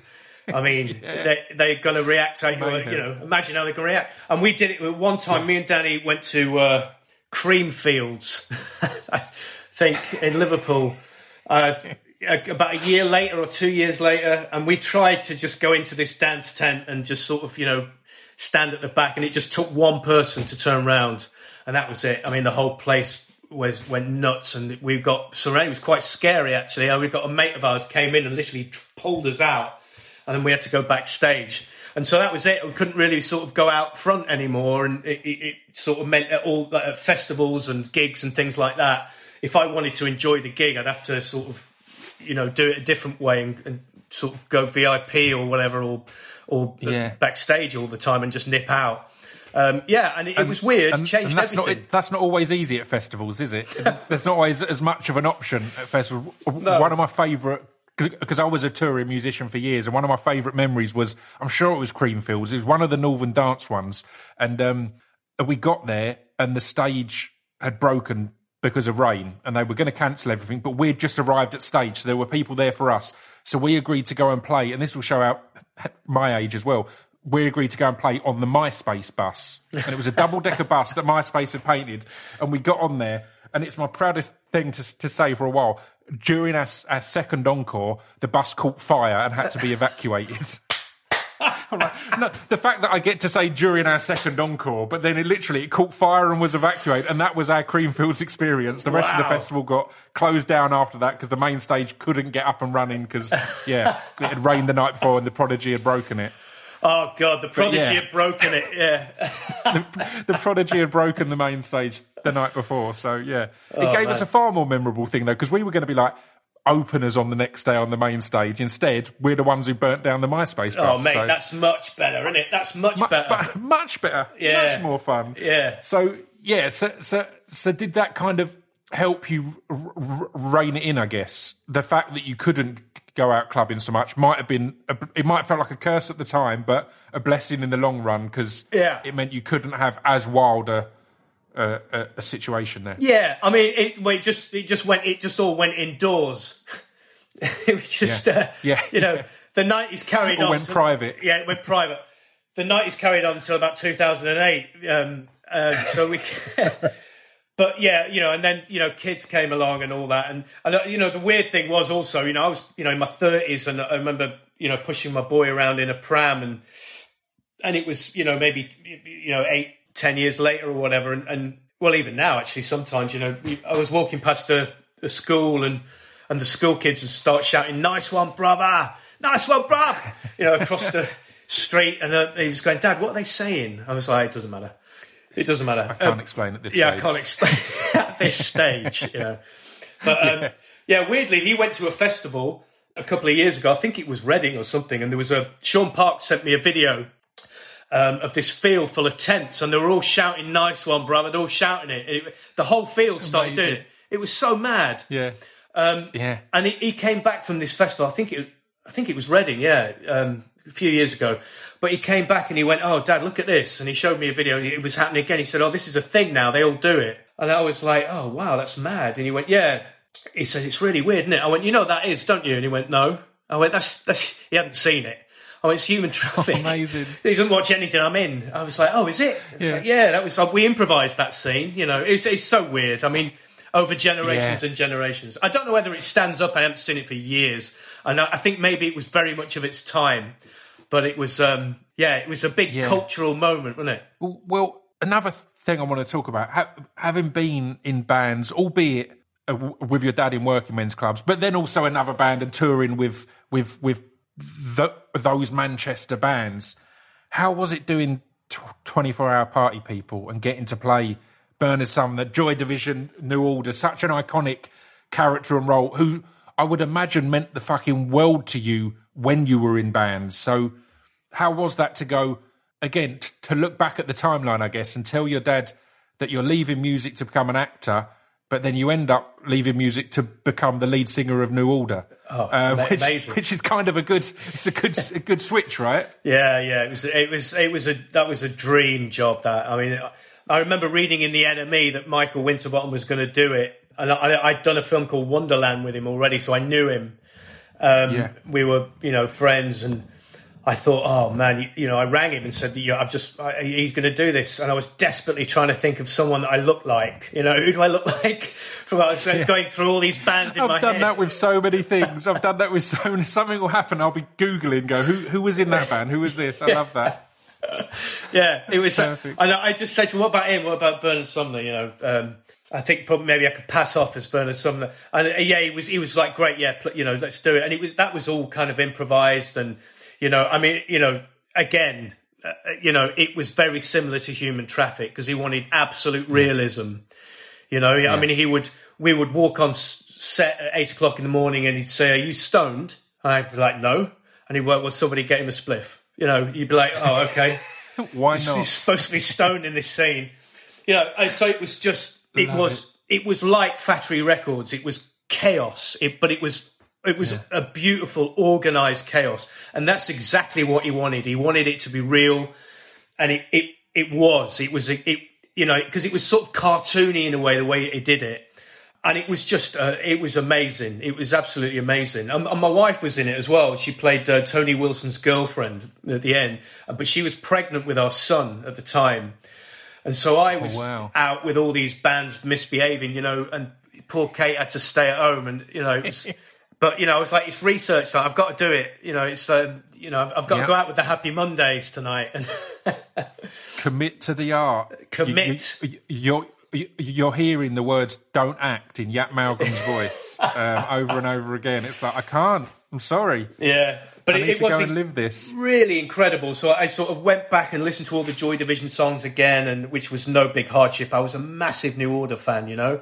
I mean, they, they're going to react. How you, you know, imagine how they're going to react. And we did it one time. Me and Danny went to uh, Creamfields, I think, in Liverpool uh, about a year later or two years later, and we tried to just go into this dance tent and just sort of, you know, stand at the back, and it just took one person to turn round, and that was it. I mean, the whole place was went nuts, and we got surrounded. It was quite scary, actually. And we got a mate of ours came in and literally pulled us out, and then we had to go backstage. and so that was it. We couldn't really sort of go out front anymore, and it, it, it sort of meant at all uh, festivals and gigs and things like that. If I wanted to enjoy the gig, I'd have to sort of, you know, do it a different way and, and sort of go VIP or whatever, or or Yeah. backstage all the time and just nip out. Um, yeah, and it, it was weird. And, changed and that's everything. not that's not always easy at festivals, is it? There's not always as much of an option at festivals. One of my favourite because I was a touring musician for years, and one of my favourite memories was I'm sure it was Creamfields. It was one of the Northern Dance ones, and um, we got there and the stage had broken because of rain, and they were going to cancel everything. But we'd just arrived at stage, so there were people there for us. So we agreed to go and play, and this will show out my age as well. We agreed to go and play on the MySpace bus, and it was a double decker bus that MySpace had painted, and we got on there. And it's my proudest thing to, to say for a while. During our, our second encore, the bus caught fire and had to be evacuated. Like, no, the fact that I get to say during our second encore, but then it literally it caught fire and was evacuated, and that was our Creamfields experience. The rest of the festival got closed down after that because the main stage couldn't get up and running because yeah, it had rained the night before and the Prodigy had broken it. Oh god, the prodigy yeah. had broken it. Yeah, The Prodigy had broken the main stage the night before, so yeah, it Oh, gave us a far more memorable thing though because we were going to be like. Openers on the next day on the main stage. Instead, we're the ones who burnt down the MySpace oh bus. mate, so- that's much better, isn't it? That's much, much better. better, much better, Yeah. much more fun. Yeah. So yeah, so so so did that kind of help you r- r- rein it in? I guess the fact that you couldn't go out clubbing so much might have been a, it might have felt like a curse at the time, but a blessing in the long run because Yeah. it meant you couldn't have as wild a a, a, a situation there. Yeah, I mean, it, well, it just it just went it just all went indoors. it was just Yeah. uh, Yeah. you know the nineties carried on. went to- private. Yeah, it went private. The nineties carried on until about two thousand and eight. Um, uh, so we. But yeah, you know, and then you know, kids came along and all that, and and uh, you know, the weird thing was also, you know, I was you know in my thirties, and I remember you know pushing my boy around in a pram, and and it was you know maybe you know eight ten years later or whatever. And, and well even now actually sometimes you know i was walking past a, a school and and the school kids would start shouting nice one brother! Nice one bruv! You know across the street. And uh, he was going dad what are they saying? I was like it doesn't matter it doesn't matter I can't Um, explain at this yeah, stage. I can't explain at this stage. Know. But um, yeah. weirdly, he went to a festival a couple of years ago. I think it was Reading or something, and there was a Sean Park sent me a video um, of this field full of tents, and they were all shouting "Nice one, brother!" They're all shouting it. It- the whole field started Amazing. doing it. It was so mad. Yeah. Um, yeah. And he, he came back from this festival. I think it, I think it was Reading, yeah, um, a few years ago. But he came back and he went, "Oh, Dad, look at this!" And he showed me a video. It was happening again. He said, "Oh, this is a thing now. They all do it." And I was like, "Oh, wow, that's mad." And he went, "Yeah." He said, "It's really weird, isn't it?" I went, "You know what that is, don't you?" And he went, "No." I went, "That's that's." He hadn't seen it. I went, "It's human oh, traffic." amazing. He doesn't watch anything I'm in. I was like, "Oh, is it?" Yeah. like, yeah, that was. we improvised that scene. You know, it's it's so weird. I mean, over generations Yeah. and generations. I don't know whether it stands up. I haven't seen it for years, and I think maybe it was very much of its time, but it was. um Yeah, it was a big Yeah. cultural moment, wasn't it? Well, another thing I want to talk about, ha- having been in bands, albeit uh, w- with your dad in working men's clubs, but then also another band and touring with with with th- those Manchester bands. How was it doing twenty four hour party people and getting to play Bernard Sumner, Joy Division, New Order, such an iconic character and role who I would imagine meant the fucking world to you when you were in bands. So how was that to go again t- to look back at the timeline i guess and tell your dad that you're leaving music to become an actor but then you end up leaving music to become the lead singer of new order uh, which, amazing. which is kind of a good it's a good a good switch right Yeah, yeah. It was. It was. It was a. That was a dream job. That I mean, I remember reading in the NME that Michael Winterbottom was going to do it, and I, I'd done a film called Wonderland with him already, so I knew him. Um, yeah we were, you know, friends, and I thought, oh man, you, you know, I rang him and said, yeah, I've just, I, he's going to do this, and I was desperately trying to think of someone that I look like. You know, who do I look like? From I was going through all these bands in I've done head. that with so many things. I've done that with so many. Something will happen. I'll be googling. Go, who who was in that band? Who was this? I love that. Yeah, it was. perfect. And I just said to him, "What about him? What about Bernard Sumner?" You know, um, I think probably maybe I could pass off as Bernard Sumner. And uh, yeah, he was. He was like, "Great, yeah, pl- you know, let's do it." And it was that was all kind of improvised, and you know, I mean, you know, again, uh, you know, it was very similar to Human Traffic because he wanted absolute realism. You know, I mean, he would we would walk on set at eight o'clock in the morning, and he'd say, "Are you stoned?" I'd be like, "No," and he'd work, "Well, somebody get him a spliff." You know, you'd be like, "Oh, okay." Why he's, not? he's supposed to be stoned in this scene. You know, and so it was just it Love was it. was like Factory Records. It was chaos, it, but it was it was a beautiful, organized chaos, and that's exactly what he wanted. He wanted it to be real, and it it, it was. It was it you know because it was sort of cartoony in a way the way he did it. And it was just, uh, it was amazing. It was absolutely amazing. Um, and my wife was in it as well. She played uh, Tony Wilson's girlfriend at the end, but she was pregnant with our son at the time. And so I was wow. out with all these bands misbehaving, you know, and poor Kate had to stay at home. And, you know, it was, but, you know, I was like, it's research. I've got to do it. You know, it's, um, you know, I've, I've got Yeah. to go out with the Happy Mondays tonight. And Commit to the art. Commit. You, you, you're, you're hearing the words "don't act" in Yat Malmgren's voice um, over and over again. It's like I can't. I'm sorry. yeah, but I it, it was and live this. really incredible. So I sort of went back and listened to all the Joy Division songs again, and which was no big hardship. I was a massive New Order fan, you know,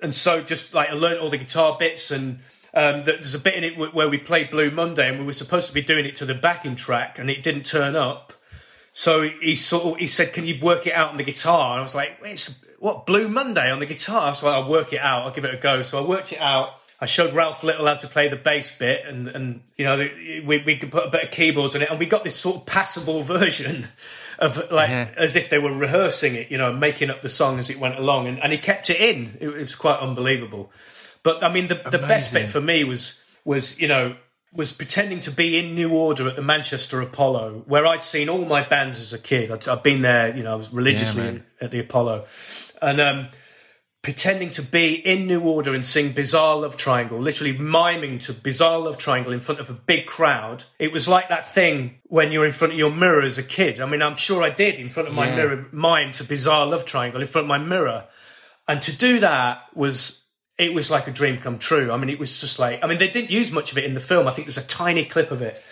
and so just like I learned all the guitar bits and. Um, there's a bit in it where we played Blue Monday, and we were supposed to be doing it to the backing track, and it didn't turn up. So he sort of he said, "Can you work it out on the guitar?" And I was like, it's, "What Blue Monday on the guitar?" So I'll work it out. I'll give it a go. So I worked it out. I showed Ralph Little how to play the bass bit, and and you know we we could put a bit of keyboards on it, and we got this sort of passable version of like Yeah. as if they were rehearsing it, you know, making up the song as it went along, and, and he kept it in. It, was quite unbelievable. But I mean, the the best bit for me was was you know was pretending to be in New Order at the Manchester Apollo, where I'd seen all my bands as a kid. I'd, I'd been there, you know, I was religiously Yeah, at the Apollo, and um, pretending to be in New Order and sing Bizarre Love Triangle, literally miming to Bizarre Love Triangle in front of a big crowd. It was like that thing when you're in front of your mirror as a kid. I mean, I'm sure I did in front of my Yeah. mirror, mime to Bizarre Love Triangle in front of my mirror. And to do that was, it was like a dream come true. I mean, it was just like, I mean, they didn't use much of it in the film. I think there's a tiny clip of it.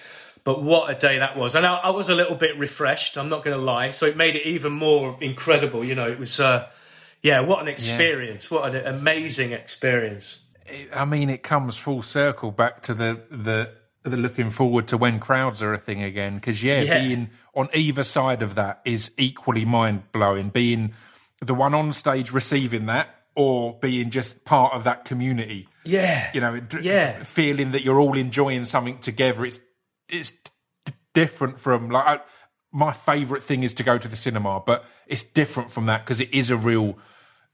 But what a day that was. And I, I was a little bit refreshed, I'm not going to lie. So it made it even more incredible. You know, it was, uh, yeah, what an experience. What an amazing experience. I mean, it comes full circle back to the the the looking forward to when crowds are a thing again. Because yeah, Yeah. being on either side of that is equally mind blowing. Being the one on stage receiving that, or being just part of that community. Yeah. You know, d- Yeah. feeling that you're all enjoying something together. It's it's d- different from like I, my favorite thing is to go to the cinema, but it's different from that because it is a real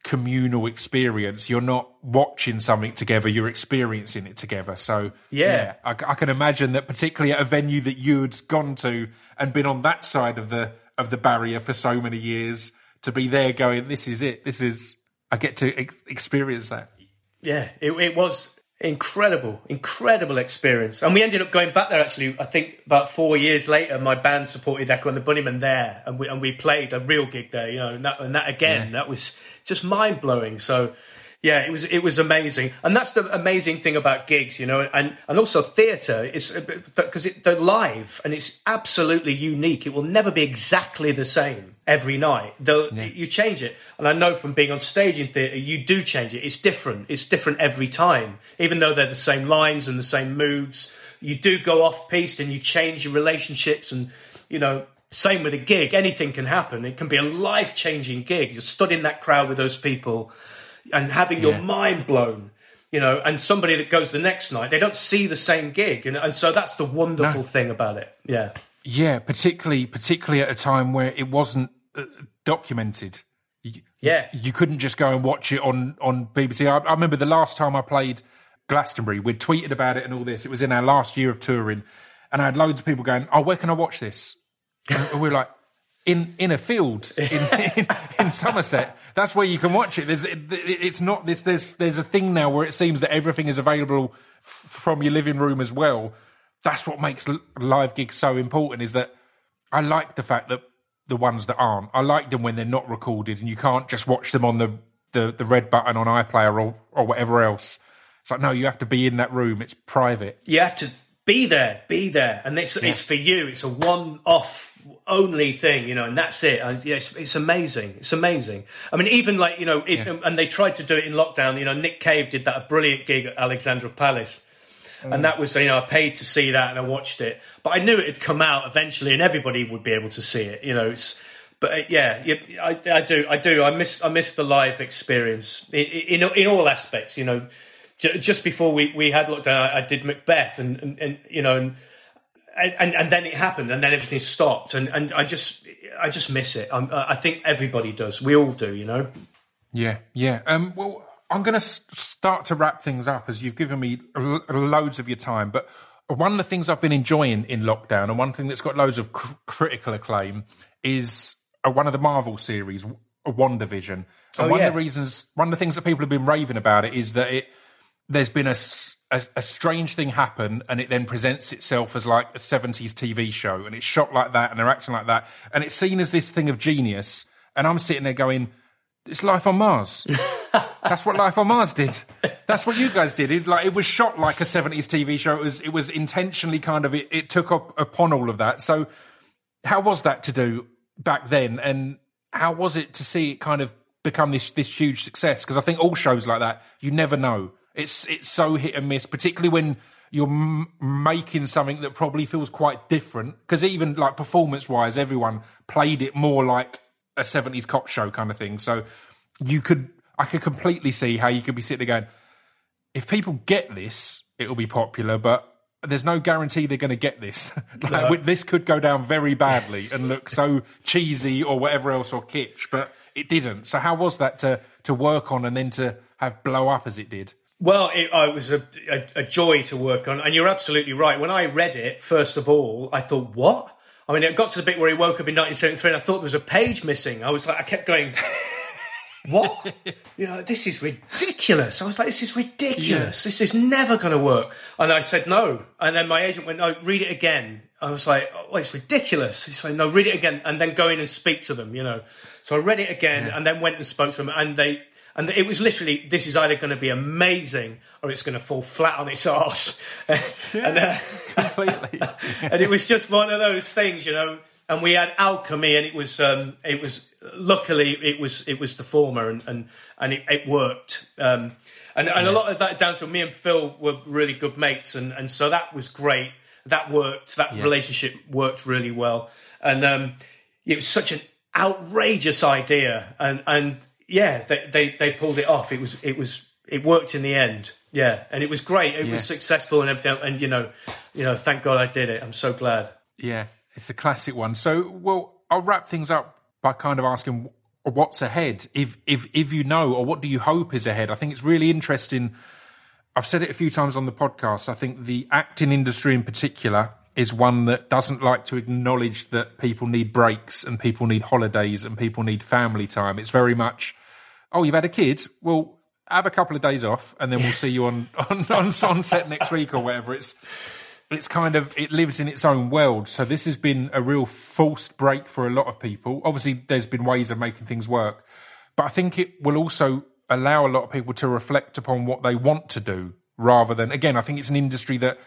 communal experience. You're not watching something together; you're experiencing it together. So Yeah. I, I can imagine that, particularly at a venue that you'd gone to and been on that side of the of the barrier for so many years, to be there going, "This is it. This is." I get to ex- experience that. Yeah, it, it was incredible, incredible experience. And we ended up going back there actually, I think about four years later, my band supported Echo and the Bunnymen there and we, and we played a real gig there, you know, and that, and that again, that was just mind blowing. So, yeah, it was it was amazing, and that's the amazing thing about gigs, you know, and and also theatre is uh, because it, they're live and it's absolutely unique. It will never be exactly the same every night. Though you change it, and I know from being on stage in theatre, you do change it. It's different. It's different every time, even though they're the same lines and the same moves. You do go off piece and you change your relationships, and you know. Same with a gig, anything can happen. It can be a life changing gig. You're stood in that crowd with those people and having your Yeah. mind blown you know and somebody that goes the next night they don't see the same gig you know and so that's the wonderful thing about it yeah Yeah, particularly particularly at a time where it wasn't uh, documented. You, yeah you couldn't just go and watch it on on BBC. I, I remember the last time I played Glastonbury, we'd tweeted about it and all this. It was in our last year of touring, and I had loads of people going, "Oh, where can I watch this?" And we were like. In, in a field in, in, in Somerset, that's where you can watch it. There's it, it's not this. There's there's a thing now where it seems that everything is available f- from your living room as well. That's what makes live gigs so important. Is that I like the fact that the ones that aren't, I like them when they're not recorded and you can't just watch them on the, the, the red button on iPlayer or, or whatever else. It's like, no, you have to be in that room. It's private. you have to be there, be there, and it's it's for you. It's a one-off only thing, you know, and that's it. And yeah, it's, it's amazing. It's amazing. I mean, even like you know, it, and they tried to do it in lockdown. You know, Nick Cave did that a brilliant gig at Alexandra Palace. And that was, you know, I paid to see that and I watched it, but I knew it had come out eventually, and everybody would be able to see it. You know, it's, but uh, yeah, yeah I, I do, I do, I miss, I miss the live experience in in, in all aspects. You know, J- just before we, we had lockdown, I, I did Macbeth, and, and, and you know, and, and and then it happened, and then everything stopped, and, and I just I just miss it. I'm, I think everybody does. We all do, you know. Yeah, yeah. Um, well, I'm going to start to wrap things up as you've given me lo- loads of your time. But one of the things I've been enjoying in lockdown, and one thing that's got loads of cr- critical acclaim, is uh, one of the Marvel series, WandaVision. And Oh, one yeah. of the reasons, one of the things that people have been raving about it is that it there's been a, a, a strange thing happen and it then presents itself as like a 70s TV show and it's shot like that and they're acting like that and it's seen as this thing of genius and I'm sitting there going it's life on Mars. That's what life on Mars did. That's what you guys did. It like it was shot like a 70s TV show. It was it was intentionally kind of it, it took up upon all of that. So how was that to do back then? And how was it to see it kind of become this this huge success? Because i think all shows like that you never know it's it's so hit and miss particularly when you're m- making something that probably feels quite different because even like performance wise everyone played it more like a 70s cop show kind of thing so you could i could completely see how you could be sitting there going if people get this, it'll be popular, but there's no guarantee they're going to get this. like, with- This could go down very badly and look so cheesy or whatever else or kitsch, but it didn't. So how was that to to work on and then to have blow up as it did? Well, it, uh, it was a, a, a joy to work on, and you're absolutely right. When I read it, first of all, I thought, "What?" I mean, it got to the bit where he woke up in 1973, and I thought there was a page missing. I was like, I kept going, "What?" you know, this is ridiculous. I was like, "This is ridiculous. This is never going to work." And I said, "No." And then my agent went, "No, read it again." I was like, "Oh, it's ridiculous." He's like, "No, read it again, and then go in and speak to them." You know. So I read it again, and then went and spoke to them, and they. And it was literally, this is either going to be amazing or it's going to fall flat on its arse. and, uh, Completely. and it was just one of those things, you know. And we had alchemy, and it was, um, it was. Luckily, it was, it was the former, and and and it, it worked. Um, and and a lot of that down to me and Phil were really good mates, and and so that was great. That worked. That relationship worked really well, and um, it was such an outrageous idea, and and yeah, they, they they pulled it off. It was it was it worked in the end. Yeah, and it was great. It Yeah. was successful and everything. And you know, you know, thank God I did it. I'm so glad. Yeah, it's a classic one. So, well, I'll wrap things up by kind of asking what's ahead, if if if you know, or what do you hope is ahead. I think it's really interesting. I've said it a few times on the podcast. I think the acting industry in particular is one that doesn't like to acknowledge that people need breaks and people need holidays and people need family time. It's very much, oh, you've had a kid? Well, have a couple of days off and then we'll see you on, on, on, on set next week or whatever. It's, it's kind of it lives in its own world. So this has been a real forced break for a lot of people. Obviously, there's been ways of making things work, but I think it will also allow a lot of people to reflect upon what they want to do rather than again. I think it's an industry that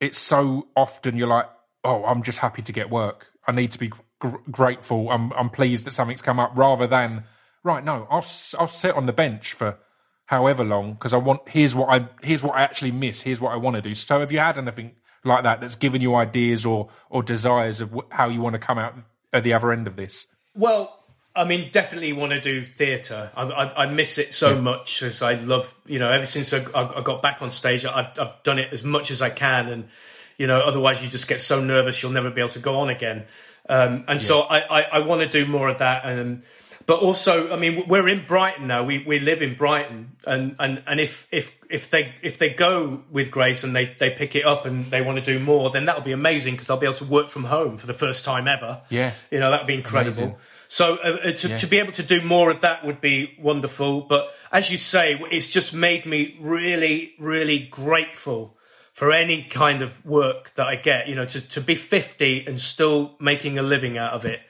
it's so often you're like, oh, I'm just happy to get work. I need to be gr- grateful. I'm I'm pleased that something's come up rather than right. No, I'll I'll sit on the bench for however long because I want here's what I here's what I actually miss. Here's what I want to do. So have you had anything like that that's given you ideas or or desires of wh- how you want to come out at the other end of this? Well, I mean, definitely want to do theatre. I, I, I miss it so much as I love, you know, ever since I, I I got back on stage, I've, I've done it as much as I can. And, you know, otherwise you just get so nervous you'll never be able to go on again. Um, and so I, I, I want to do more of that. And, but also, I mean, we're in Brighton now. We, we live in Brighton, and, and, and if, if if they if they go with Grace and they, they pick it up and they want to do more, then that'll be amazing because I'll be able to work from home for the first time ever. Yeah. you know that'd be incredible. Amazing. So uh, uh, to, Yeah. to be able to do more of that would be wonderful. But as you say, it's just made me really, really grateful for any kind of work that I get. You know, to, to be 50 and still making a living out of it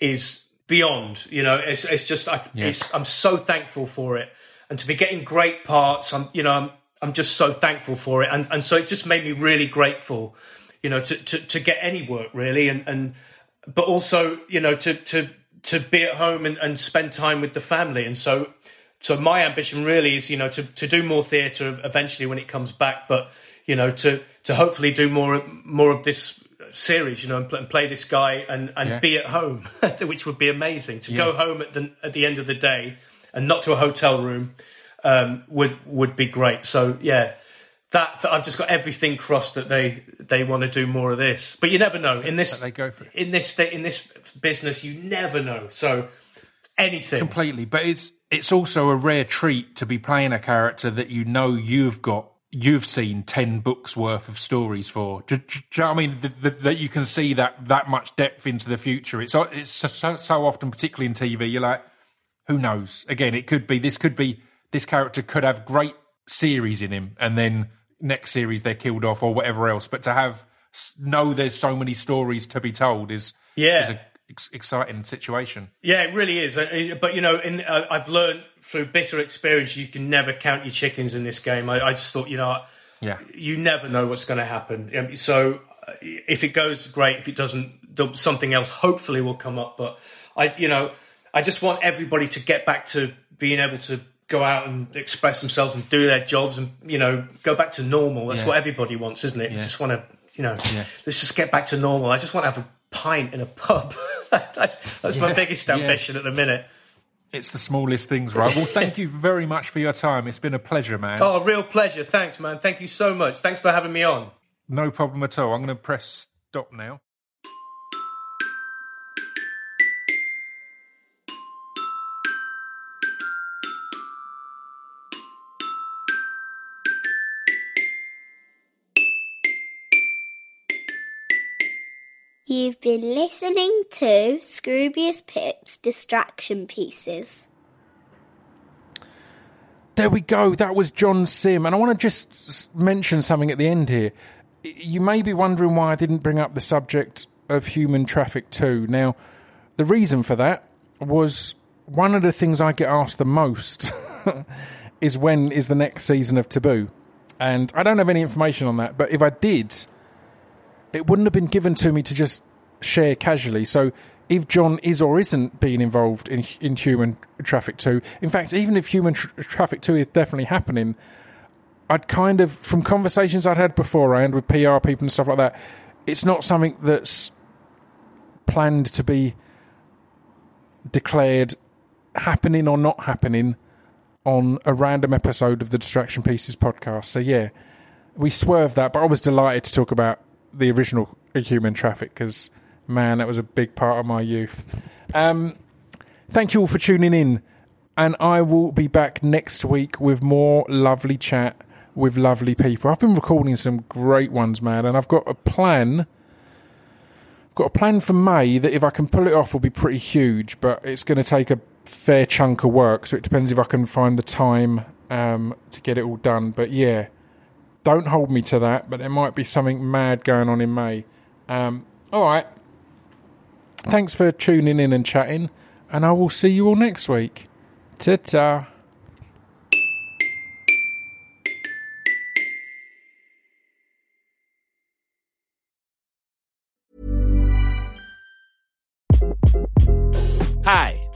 is beyond. You know, it's, it's just, I, Yeah. it's, I'm so thankful for it. And to be getting great parts, I'm, you know, I'm, I'm just so thankful for it, and and so it just made me really grateful, you know, to to, to get any work really, and and but also you know to to to be at home and, and spend time with the family, and so so my ambition really is you know to to do more theatre eventually when it comes back, but you know to to hopefully do more more of this series, you know, and, pl- and play this guy and, and Yeah. be at home, which would be amazing. To Yeah. go home at the at the end of the day and not to a hotel room um, would would be great. So yeah, that, that I've just got everything crossed that they they want to do more of this. But you never know in this they go for it. in this in this business. You never know. So anything. completely. But it's it's also a rare treat to be playing a character that you know you've got you've seen ten books worth of stories for. Do, do- do you know what I mean? That, you can see that that much depth into the future. It's it's so, so, so often, particularly in TV, you're like, who knows? Again, it could be this could be this character could have great series in him, and then next series they're killed off or whatever else. But to have know there's so many stories to be told is Yeah. is a ex- exciting situation. Yeah, it really is. Uh, But you know, in, uh, I've learned through bitter experience, you can never count your chickens in this game. I, I just thought, you know, Yeah. you never know what's going to happen. Um, So uh, if it goes, great. If it doesn't, something else hopefully will come up. But I, you know, I just want everybody to get back to being able to go out and express themselves and do their jobs and you know go back to normal. That's Yeah. what everybody wants, isn't it? You Yeah. just want to, you know, let's just get back to normal. I just want to have a pint in a pub. that's that's my Yeah. biggest Yeah. ambition at the minute. It's the smallest things, right? Well, thank you very much for your time. It's been a pleasure, man. Oh, real pleasure. Thanks, man. Thank you so much. Thanks for having me on. No problem at all. I'm going to press stop now. You've been listening to Scroobius Pip's Distraction Pieces. There we go. That was John Simm. And I want to just mention something at the end here. You may be wondering why I didn't bring up the subject of human traffic too. Now, the reason for that was one of the things I get asked the most is when is the next season of Taboo? And I don't have any information on that, but if I did, it wouldn't have been given to me to just share casually. So if John is or isn't being involved in in human traffic two, in fact, even if human tr- traffic two is definitely happening, I'd kind of from conversations I'd had beforehand with PR people and stuff like that, it's not something that's planned to be declared happening or not happening on a random episode of the Distraction Pieces podcast. So yeah, we swerved that, but I was delighted to talk about the original Human Traffic because man, that was a big part of my youth. Um, thank you all for tuning in, and I will be back next week with more lovely chat with lovely people. I've been recording some great ones, man, and I've got a plan. I've got a plan for May that if I can pull it off will be pretty huge, but it's going to take a fair chunk of work. So it depends if I can find the time um, to get it all done. But yeah, don't hold me to that. But there might be something mad going on in May. Um, all right. Thanks for tuning in and chatting, and I will see you all next week. Ta ta. Hi,